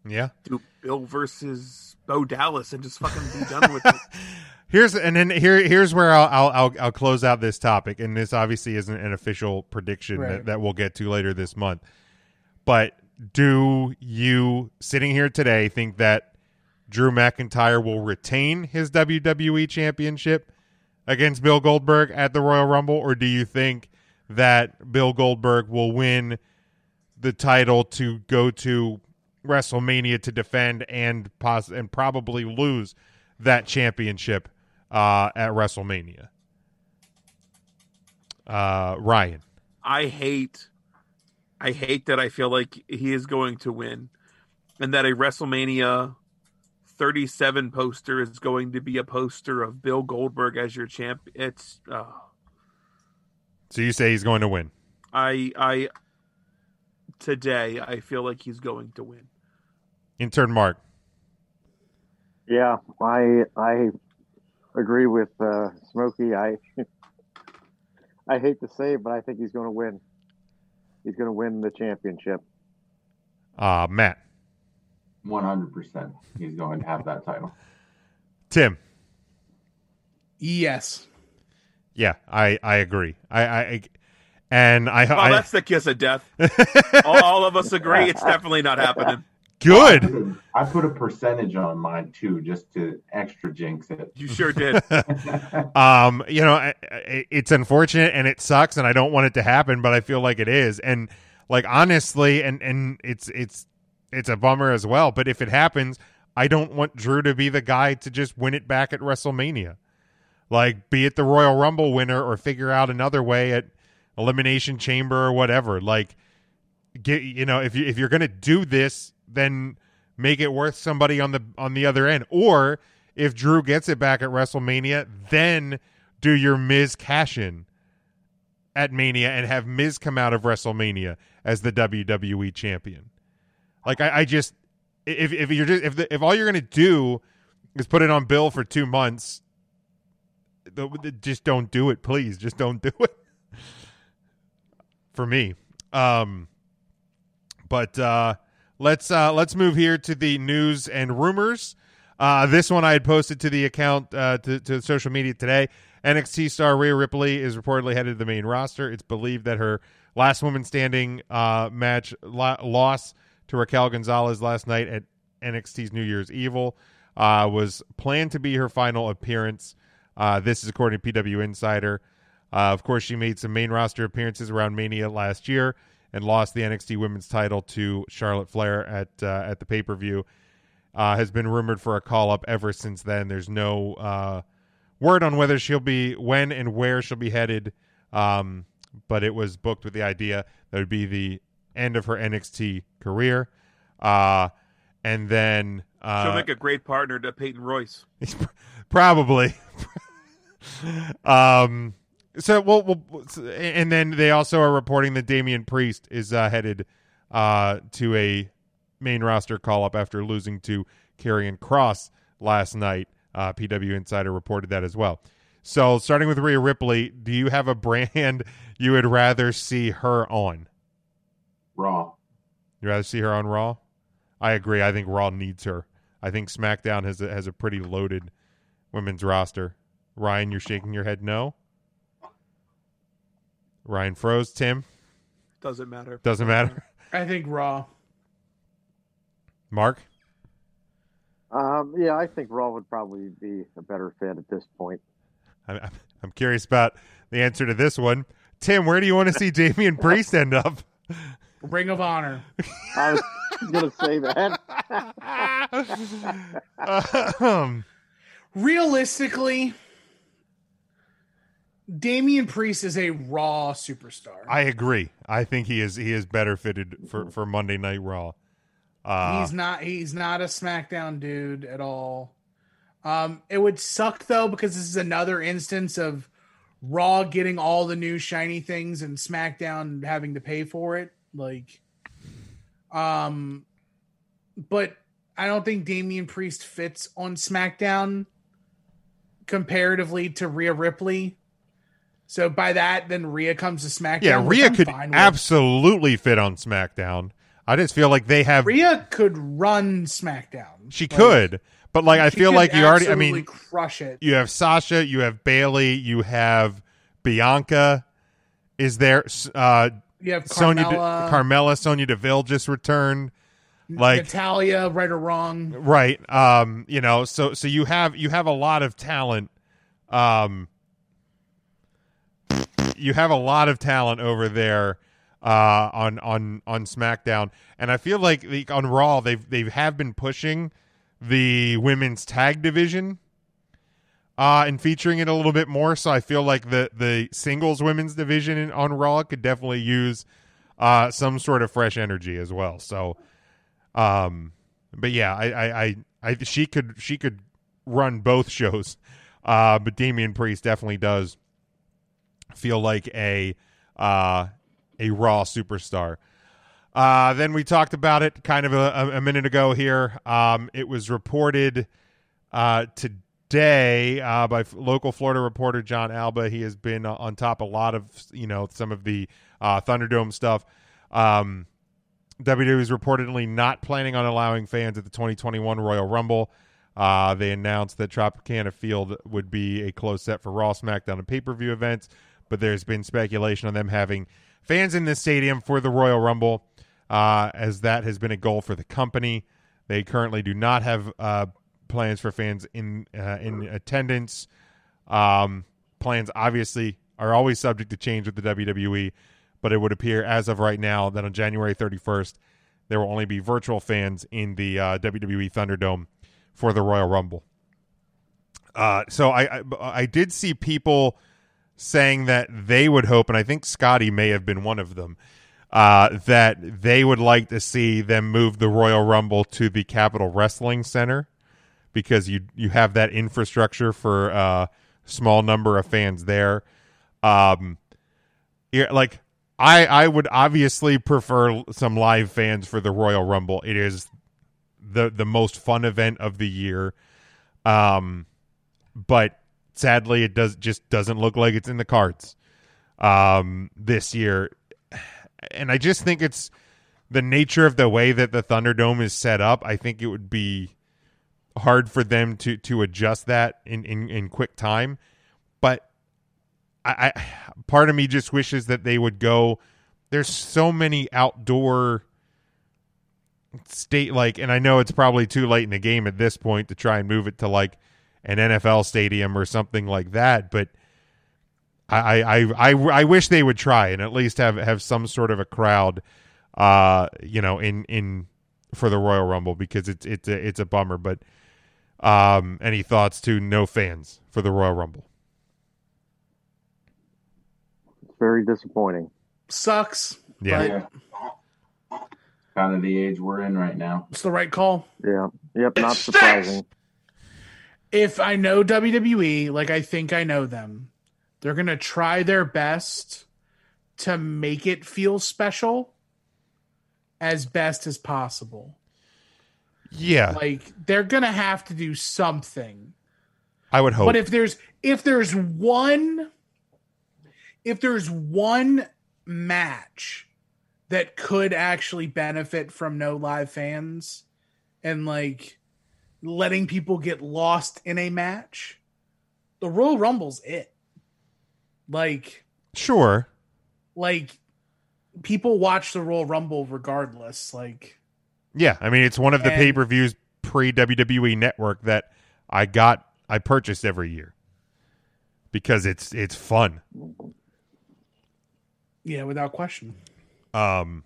Yeah. do Bill versus Bo Dallas and just fucking be done with it. Here's and then here here's where I'll I'll I'll, I'll close out this topic, and this obviously isn't an official prediction Right. that, that we'll get to later this month. But do you sitting here today think that Drew McIntyre will retain his WWE championship against Bill Goldberg at the Royal Rumble, or do you think that Bill Goldberg will win the title to go to WrestleMania to defend and pos- and probably lose that championship uh, at WrestleMania? Uh, Ryan. I hate, I hate that I feel like he is going to win, and that a WrestleMania 37 poster is going to be a poster of Bill Goldberg as your champ. It's, uh, So you say he's going to win? I, I, today I feel like he's going to win. Intern Mark. Yeah, I I agree with uh, Smokey. I I hate to say it, but I think he's going to win. He's going to win the championship. Uh, Matt. 100%. He's going to have that title. Tim. Yes. Yeah, I I agree. I I and I, Well, I that's the kiss of death. all, all of us agree it's definitely not happening. Good. I put a percentage on mine too, just to extra jinx it. You sure did. um, you know, I, I, it's unfortunate and it sucks, and I don't want it to happen, but I feel like it is, and like honestly, and and it's it's it's a bummer as well. But if it happens, I don't want Drew to be the guy to just win it back at WrestleMania. Like, be it the Royal Rumble winner, or figure out another way at Elimination Chamber or whatever. Like, get you know, if you if you're gonna do this, then make it worth somebody on the on the other end, or if Drew gets it back at WrestleMania, then do your Miz cash in at Mania and have Miz come out of WrestleMania as the WWE champion. Like I, I just if if you're just if the, if all you're gonna do is put it on Bill for two months, the, the- just don't do it, please. Just don't do it. For me, um, But uh, let's uh, let's move here to the news and rumors. Uh, this one I had posted to the account uh, to, to social media today. NXT star Rhea Ripley is reportedly headed to the main roster. It's believed that her last woman standing uh, match lo- loss to Raquel Gonzalez last night at NXT's New Year's Evil uh, was planned to be her final appearance. Uh, this is according to PW Insider. Uh, of course, she made some main roster appearances around Mania last year and lost the NXT Women's Title to Charlotte Flair at uh, at the pay per view. Uh, has been rumored for a call up ever since then. There's no uh, word on whether she'll be when and where she'll be headed, um, but it was booked with the idea that would be the end of her NXT career, uh, and then uh, She'll make a great partner to Peyton Royce. probably. um. So well, well, and then they also are reporting that Damian Priest is uh, headed uh, to a main roster call up after losing to Karrion Kross last night. Uh, PW Insider reported that as well. So, starting with Rhea Ripley, do you have a brand you would rather see her on? Raw. You rather see her on Raw? I agree. I think Raw needs her. I think SmackDown has a, has a pretty loaded women's roster. Ryan, you're shaking your head no. Ryan froze. Tim Doesn't matter. doesn't matter. I think Raw. Mark, Um, yeah, I think Raw would probably be a better fit at this point. I'm, I'm- I'm curious about the answer to this one. Tim, where do you want to see Damian Priest end up? Ring of Honor. I was going to say that. um, Realistically, Damian Priest is a Raw superstar. I agree. I think he is he is better fitted for, for Monday Night Raw. Uh, he's not. He's not a SmackDown dude at all. Um, it would suck though because this is another instance of Raw getting all the new shiny things and SmackDown having to pay for it. Like, um, but I don't think Damian Priest fits on SmackDown comparatively to Rhea Ripley. So by that, then Rhea comes to SmackDown. yeah, Rhea could absolutely fit on SmackDown. I just feel like they have Rhea could run SmackDown. she Like, could, but like I feel like you already. I mean, crush it. you have Sasha, you have Bayley, you have Bianca. Is there uh You have Sonya De- Carmella. Carmella, Sonya Deville just returned. Like Natalya, right or wrong. right, um, you know, so so you have you have a lot of talent. Um, you have a lot of talent over there uh, on on on SmackDown, and I feel like the, on Raw they've they have been pushing the women's tag division uh, and featuring it a little bit more. So I feel like the the singles women's division in, on Raw could definitely use uh, some sort of fresh energy as well. So, um, but yeah, I, I, I, I she could she could run both shows, uh, but Damian Priest definitely does feel like a uh, a Raw superstar. Uh, then we talked about it kind of a, a minute ago here. Um, it was reported uh, today uh, by f- local Florida reporter John Alba. He has been on top a lot of you know some of the uh, Thunderdome stuff. Um, WWE is reportedly not planning on allowing fans at the 2021 Royal Rumble. Uh, they announced that Tropicana Field would be a close set for Raw, SmackDown, and pay per view events, but there's been speculation on them having fans in the stadium for the Royal Rumble, uh, as that has been a goal for the company. They currently do not have uh, plans for fans in uh, in attendance. Um, plans obviously are always subject to change with the WWE, but it would appear as of right now that on January 31st there will only be virtual fans in the uh, WWE Thunderdome for the Royal Rumble. Uh, so I, I I did see people saying that they would hope, and I think Scotty may have been one of them, uh, that they would like to see them move the Royal Rumble to the Capitol Wrestling Center because you you have that infrastructure for a small number of fans there. Um, yeah, like I I would obviously prefer some live fans for the Royal Rumble. It is the the most fun event of the year. Um, but sadly, it does just doesn't look like it's in the cards um, this year. And I just think it's the nature of the way that the Thunderdome is set up, I think it would be hard for them to to adjust that in in, in quick time. But I, I part of me just wishes that they would go. There's so many outdoor state like, and I know it's probably too late in the game at this point to try and move it to like an NFL stadium or something like that, but. I, I, I, I wish they would try and at least have, have some sort of a crowd, uh, you know, in, in for the Royal Rumble because it's it's a, it's a bummer. But um, any thoughts to no fans for the Royal Rumble? It's very disappointing. Sucks. Yeah. but Kind of the age we're in right now. It's the right call. Yeah. Yep. Not surprising. If I know WWE, like I think I know them, they're going to try their best to make it feel special as best as possible. Yeah. Like they're going to have to do something. I would hope. But if there's if there's one if there's one match that could actually benefit from no live fans and like letting people get lost in a match, the Royal Rumble's it. Like sure. like people watch the Royal Rumble regardless. Like Yeah, I mean it's one of the pay per views pre WWE Network that I got I purchased every year because it's it's fun. yeah, without question. Um,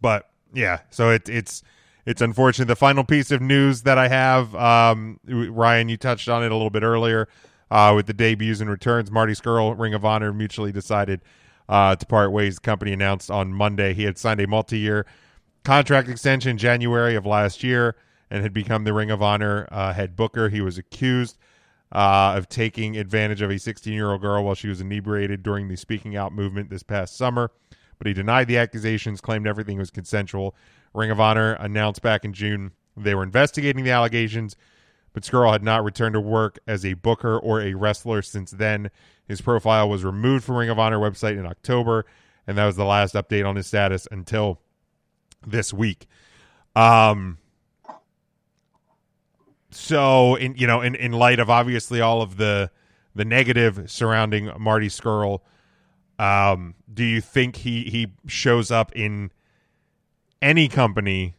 but yeah, so it, it's it's unfortunate. The final piece of news that I have, um, Ryan, you touched on it a little bit earlier uh, with the debuts and returns. Marty Scurll, Ring of Honor, mutually decided uh, to part ways. The company announced on Monday he had signed a multi-year contract extension January of last year and had become the Ring of Honor uh, head booker. He was accused uh, of taking advantage of a 16-year-old girl while she was inebriated during the Speaking Out movement this past summer but he denied the accusations, claimed everything was consensual. Ring of Honor announced back in June they were investigating the allegations, but Scurll had not returned to work as a booker or a wrestler since then. His profile was removed from Ring of Honor website in October, and that was the last update on his status until this week. Um so in you know in in light of obviously all of the the negative surrounding Marty Scurll um, do you think he he shows up in any company?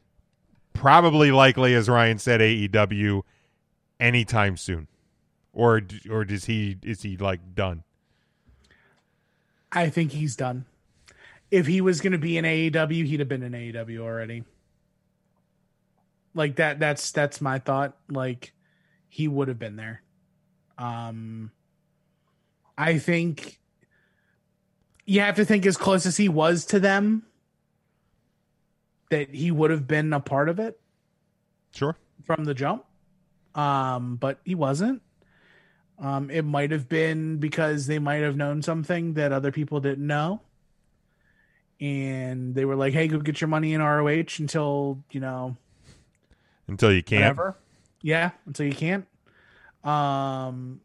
Probably likely, as Ryan said, AEW anytime soon, or or does he is he like done? I think he's done. If he was going to be in AEW, he'd have been in AEW already. Like that that's that's my thought. Like he would have been there. Um I think you have to think as close as he was to them that he would have been a part of it Sure. from the jump. Um, but he wasn't. Um, it might have been because they might have known something that other people didn't know. And they were like, hey, go get your money in ROH until, you know, Until you can't. whatever. Yeah, until you can't. Um,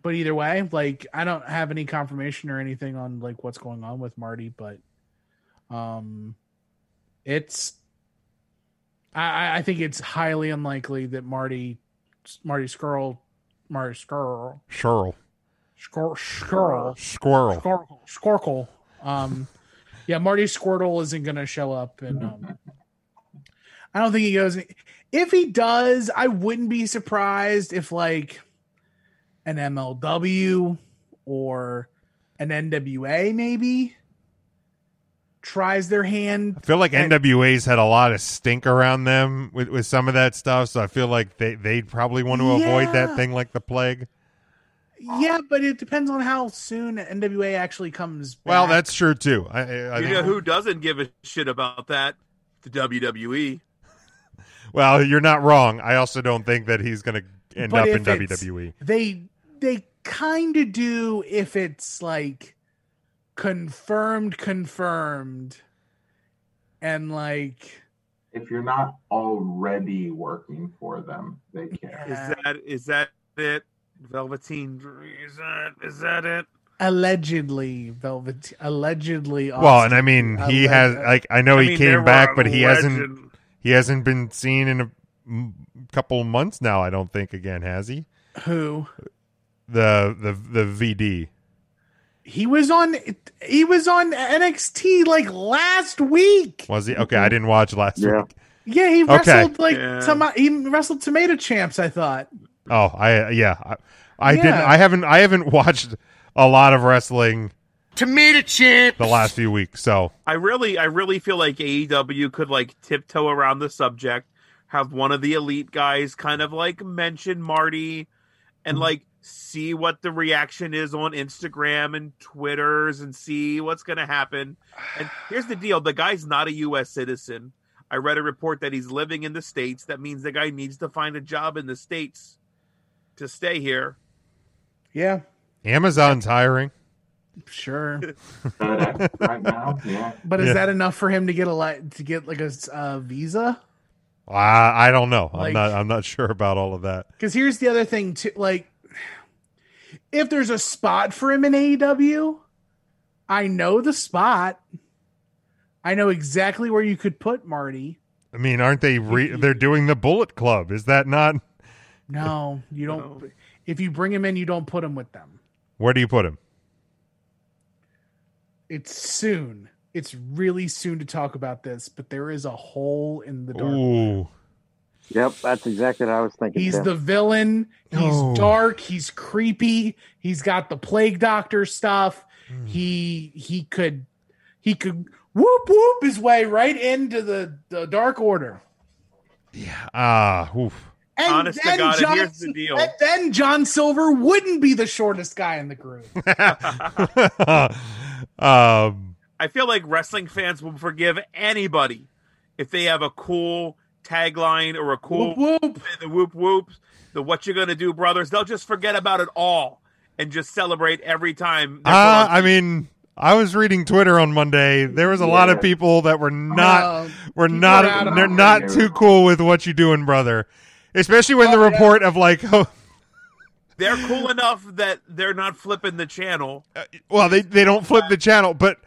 but either way, like I don't have any confirmation or anything on like what's going on with Marty, but um, it's I I- think it's highly unlikely that Marty Marty Scurll Marty Scurll Squirrel. Scurll Scurll Squirrel. Squircle um yeah Marty Squirtle isn't gonna show up and um I don't think he goes if he does I wouldn't be surprised if like an MLW or an NWA maybe tries their hand I feel like And- NWA's had a lot of stink around them with, with some of that stuff, so I feel like they they'd probably want to avoid that thing like the plague. yeah but it depends on how soon NWA actually comes Well, that's true too. I, I, I you think, know who doesn't give a shit about that? The. WWE. well, you're not wrong. I also don't think that he's going to end But up in if it's- WWE. They they kind of do if it's like confirmed, confirmed, and like If you're not already working for them, they can. Is that is that it? Velveteen Dream, is that is that it? allegedly Velvet allegedly Well, and I mean, he Alleg- has like I know I he mean, came back, but he hasn't he hasn't been seen in a m- couple months now. I don't think again has he? who The the the VD. he was on he was on NXT like last week. Was he? Okay, I didn't watch last Yeah. week. Yeah, he Okay. wrestled like Yeah. some he wrestled tomato champs, I thought. Oh, I yeah. I, I didn't I haven't I haven't watched a lot of wrestling Tomato chip. the last few weeks. So, I really, I really feel like AEW could like tiptoe around the subject, have one of the elite guys kind of like mention Marty, and Mm-hmm. like see what the reaction is on Instagram and Twitters, and see what's going to happen. And here's the deal: the guy's not a U.S. citizen. I read a report that he's living in the states. That means the guy needs to find a job in the states to stay here. Yeah, Amazon's hiring. sure. Right now, yeah. But is Yeah. that enough for him to get a li- to get like a s- uh, visa? I, I don't know. I'm not I'm not sure about all of that. Because here's the other thing too. Like, if there's a spot for him in AEW, I know the spot. I know exactly where you could put Marty. I mean, aren't they re- they're doing the Bullet Club? Is that not No, you don't. If you bring him in, you don't put him with them. Where do you put him? It's soon. It's really soon to talk about this, but there is a hole in the dark. Ooh. Yep, that's exactly what I was thinking. He's Tim. the villain. He's Oh. dark. He's creepy. He's got the plague doctor stuff. Hmm. He he could he could whoop whoop his way right into the, the dark order. Yeah. Ah, oof. And Honest to then God, and John, here's the deal. and then John Silver wouldn't be the shortest guy in the group. um, I feel like wrestling fans will forgive anybody if they have a cool tagline or a cool Whoop, whoop. the whoop whoops, the what you're gonna do, brothers. They'll just forget about it all and just celebrate every time. they're uh, I mean, I was reading Twitter on Monday. There was a lot of people that were not Uh, were not are out of they're it. not too cool with what you doing, brother. Especially when the Oh, yeah. report of like, oh, They're cool enough that they're not flipping the channel. well, they they don't flip the channel, but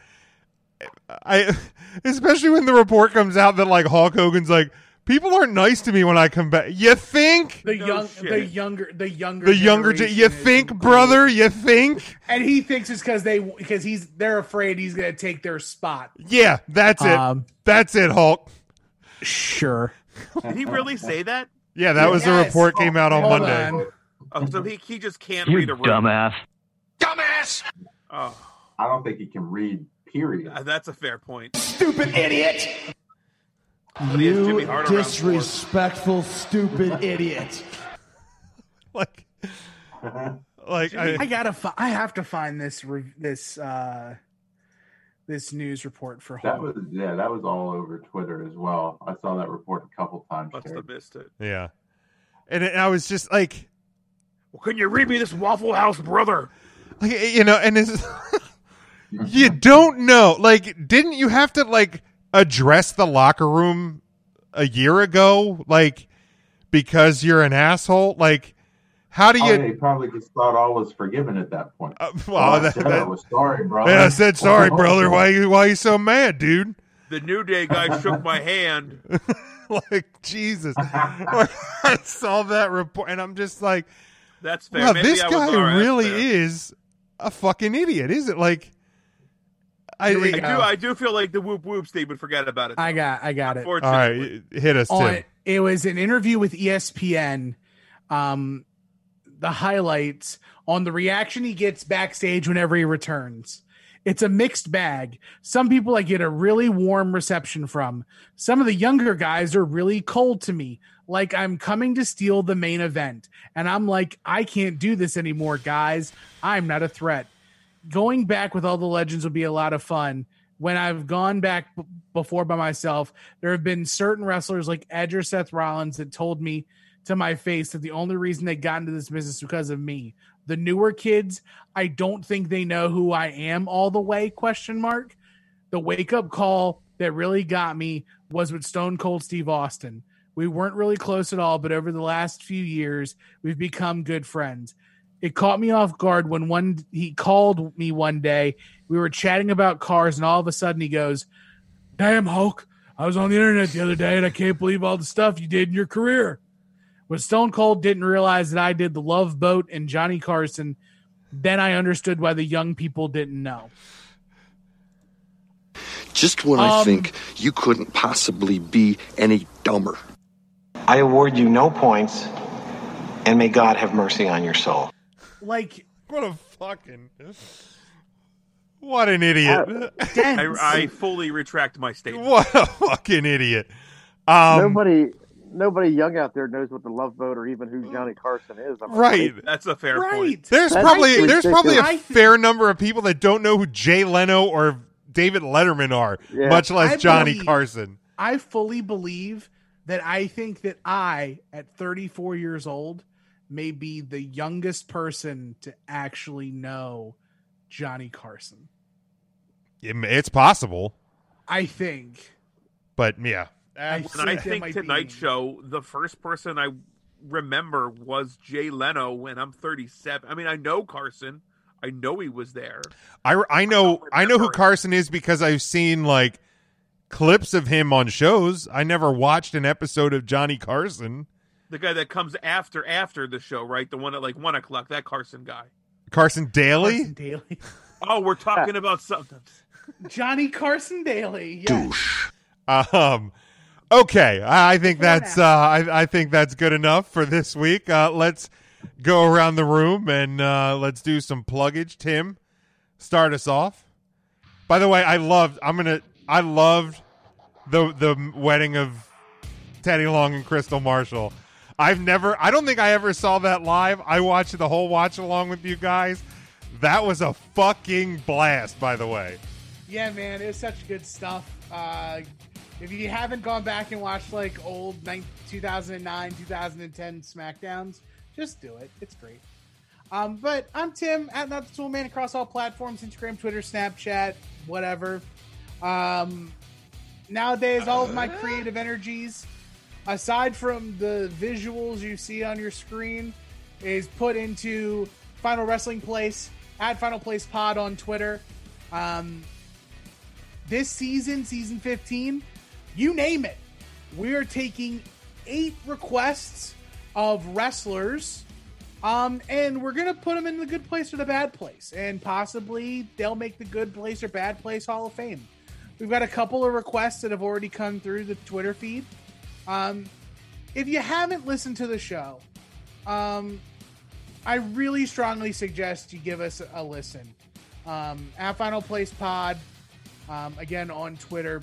I, especially when the report comes out that like Hulk Hogan's like, people aren't nice to me when I come back. You think? The No young shit. the younger the younger The younger, ge- you think, cool. brother? You think? And he thinks it's because they because he's they're afraid he's gonna take their spot. Yeah, that's it. Um, that's it, Hulk. Sure. Did he really say that? Yeah, that was the Yes. report came out on Monday. on. Oh, so he, he just can't read a room. dumbass. Dumbass. Oh, I don't think he can read. Period. uh, that's a fair point. Stupid idiot. But he has Jimmy You disrespectful, stupid idiot. Like, like I, I, gotta fi- I have to find this re- this uh this news report for That Hulk. was yeah, that was all over Twitter as well. I saw that report a couple times. Must shared. have missed it. yeah, and it, I was just like, Well, can you read me this Waffle House, brother? like you know, and it's you don't know. Like, didn't you have to like address the locker room a year ago? Like, because you're an asshole. Like, how do Oh, you? yeah, he probably just thought all was forgiven at that point. Uh, Oh, well, I that- said I was sorry, bro. yeah, I said sorry, brother. Why you why you so mad, dude? The New Day guy shook my hand. like Jesus, I saw that report, and I'm just like, That's fair. wow, Maybe this I was guy all right, really fair. is a fucking idiot, is it? Like, I, I do. I do feel like the whoop whoops they would forget about it. I though. got I got it. all Unfortunately. right, hit us, On, Tim. it was an interview with ESPN. Um, the highlights on the reaction he gets backstage whenever he returns. It's a mixed bag. Some people I get a really warm reception from. Some of the younger guys are really cold to me, like I'm coming to steal the main event. And I'm like, I can't do this anymore, guys. I'm not a threat. Going back with all the legends would be a lot of fun. When I've gone back b- before by myself, there have been certain wrestlers like Edge or Seth Rollins that told me to my face that the only reason they got into this business because of me. The newer kids, I don't think they know who I am all the way, question mark. The wake up call that really got me was with Stone Cold Steve Austin. We weren't really close at all, but over the last few years, we've become good friends. It caught me off guard when one he called me one day. We were chatting about cars, and all of a sudden he goes, "Damn Hulk, I was on the internet the other day, and I can't believe all the stuff you did in your career." When Stone Cold didn't realize that I did the Love Boat and Johnny Carson, then I understood why the young people didn't know. Just when I Um, think you couldn't possibly be any dumber. I award you no points, and may God have mercy on your soul. Like what a fucking what an idiot! I, I fully retract my statement. what a fucking idiot! Um, nobody, nobody young out there knows what the Love Boat or even who Johnny Carson is. I'm Right. afraid. That's a fair Right. point. There's That's probably there's probably a fair number of people that don't know who Jay Leno or David Letterman are, Yeah. much less I Johnny believe- Carson. I fully believe that I think that I, at 34 years old, may be the youngest person to actually know Johnny Carson. It- It's possible, I think. but yeah, I And I think that think be Tonight. Show, the first person I remember was Jay Leno when I'm 37. I mean, I know Carson. I know he was there. I I know I know who remember. Carson is because I've seen like clips of him on shows. I never watched an episode of Johnny Carson. The guy that comes after after the show, right? The one at like one o'clock. That Carson guy. Carson Daly. Carson Daly. Oh, we're talking about something. Johnny Carson Daly. Yes. Um. Okay, I I think that's uh, I, I think that's good enough for this week. Uh, let's go around the room and uh, let's do some pluggage. Tim, start us off. By the way, I loved. I'm gonna. I loved the the wedding of Teddy Long and Kristal Marshall. I've never. I don't think I ever saw that live. I watched the whole watch along with you guys. That was a fucking blast. By the way. Yeah, man, it was such good stuff. Uh, if you haven't gone back and watched like old 2009, 2010 SmackDowns, just do it. It's great. Um, but I'm Tim at Not the Tool Man across all platforms Instagram, Twitter, Snapchat, whatever. Um, nowadays, all of my creative energies, aside from the visuals you see on your screen, is put into Final Wrestling Place at Final Place Pod on Twitter. Um, this season, season 15, you name it, we are taking eight requests of wrestlers. Um, and we're gonna put them in the good place or the bad place, and possibly they'll make the good place or bad place Hall of Fame. We've got a couple of requests that have already come through the Twitter feed. Um, if you haven't listened to the show, um, I really strongly suggest you give us a listen. Um, at Final Place Pod, um, again on Twitter.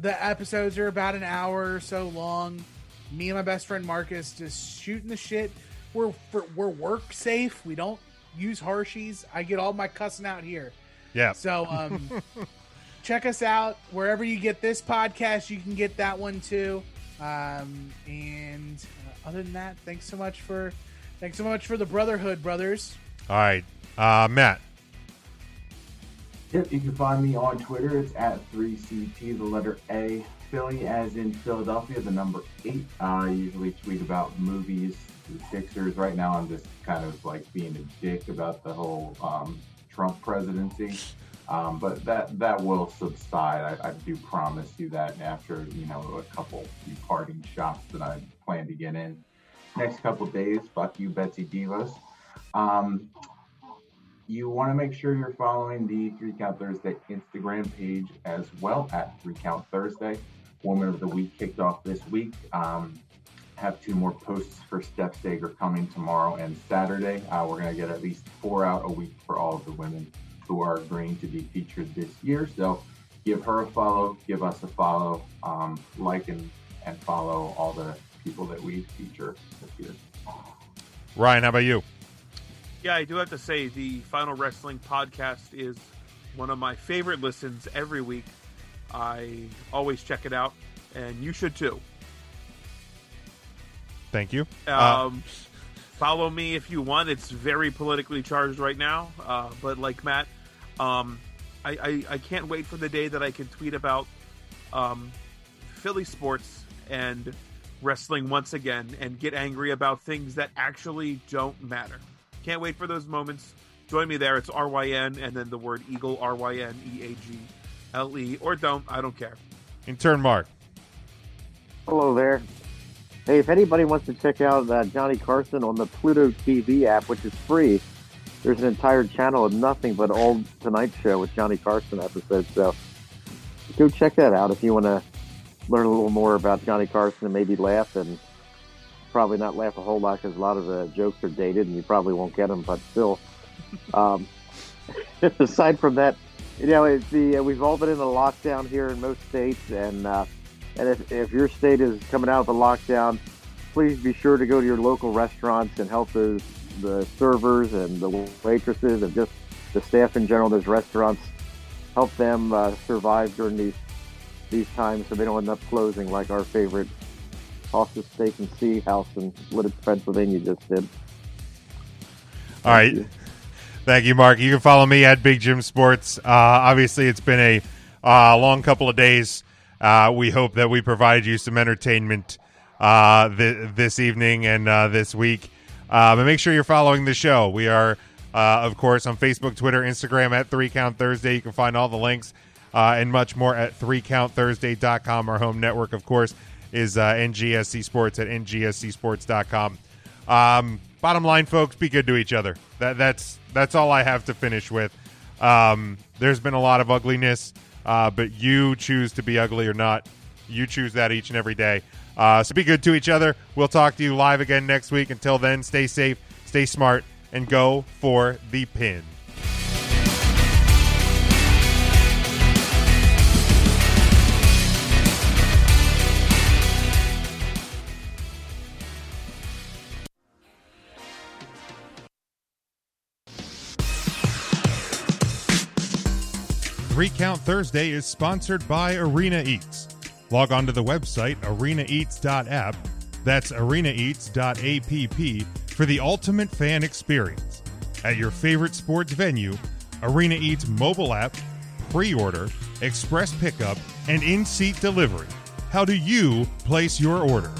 The episodes are about an hour or so long. Me and my best friend Marcus just shooting the shit. We're we're work safe. We don't use harshies. I get all my cussing out here. Yeah. So um, check us out wherever you get this podcast. You can get that one too. Um, and uh, other than that, thanks so much for thanks so much for the brotherhood, brothers. All right, uh, Matt. Yep, you can find me on Twitter. It's at 3CT, the letter A. Philly, as in Philadelphia, the number eight. Uh, I usually tweet about movies, the Sixers. Right now, I'm just kind of like being a dick about the whole um, Trump presidency. Um, but that that will subside. I, I do promise you that after you know a couple parting shots that I plan to get in next couple days. Fuck you, Betsy DeVos. Um, you want to make sure you're following the Three Count Thursday Instagram page as well at Three Count Thursday. Woman of the Week kicked off this week. Um, have two more posts for Steph Sager coming tomorrow and Saturday. Uh, we're going to get at least four out a week for all of the women who are agreeing to be featured this year. So give her a follow, give us a follow, um, like and, and follow all the people that we feature this year. Ryan, how about you? Yeah, I do have to say the Final Wrestling podcast is one of my favorite listens every week. I always check it out, and you should too. Thank you. Uh, Um, follow me if you want. It's very politically charged right now, uh, but like Matt, um, I, I, I can't wait for the day that I can tweet about um, Philly sports and wrestling once again and get angry about things that actually don't matter. can't wait for those moments. Join me there. It's R Y N and then the word Eagle R Y N E A G L E or don't. I don't care. In turn, Mark. Hello there. Hey, if anybody wants to check out uh, Johnny Carson on the Pluto TV app, which is free, there's an entire channel of nothing but old Tonight Show with Johnny Carson episodes. So go check that out if you want to learn a little more about Johnny Carson and maybe laugh and probably not laugh a whole lot because a lot of the jokes are dated and you probably won't get them, but still. Um, aside from that, you know, it's the uh, we've all been in a lockdown here in most states, and uh, and if, if your state is coming out of a lockdown, please be sure to go to your local restaurants and help those the servers and the waitresses and just the staff in general. Those restaurants help them uh, survive during these these times, so they don't end up closing like our favorite Foster's Steak and Sea House in Lititz, Pennsylvania just did. All right. Thank you, Mark. You can follow me at Big Jim Sports. Uh, obviously, it's been a uh, long couple of days. Uh, we hope that we provide you some entertainment uh, th- this evening and uh, this week. Uh, but make sure you're following the show. We are, uh, of course, on Facebook, Twitter, Instagram at Three Count Thursday. You can find all the links uh, and much more at 3countthursday.com. Our home network, of course, is uh, NGSC Sports at ngscsports.com. Um, bottom line, folks, be good to each other. That, that's that's all I have to finish with. Um, there's been a lot of ugliness, uh, but you choose to be ugly or not. You choose that each and every day. Uh, so be good to each other. We'll talk to you live again next week. Until then, stay safe, stay smart, and go for the pin. Three Count Thursday is sponsored by Arena Eats. Log on to the website arenaeats.app. That's arenaeats.app for the ultimate fan experience. At your favorite sports venue, Arena Eats mobile app, pre order, express pickup, and in seat delivery. How do you place your order?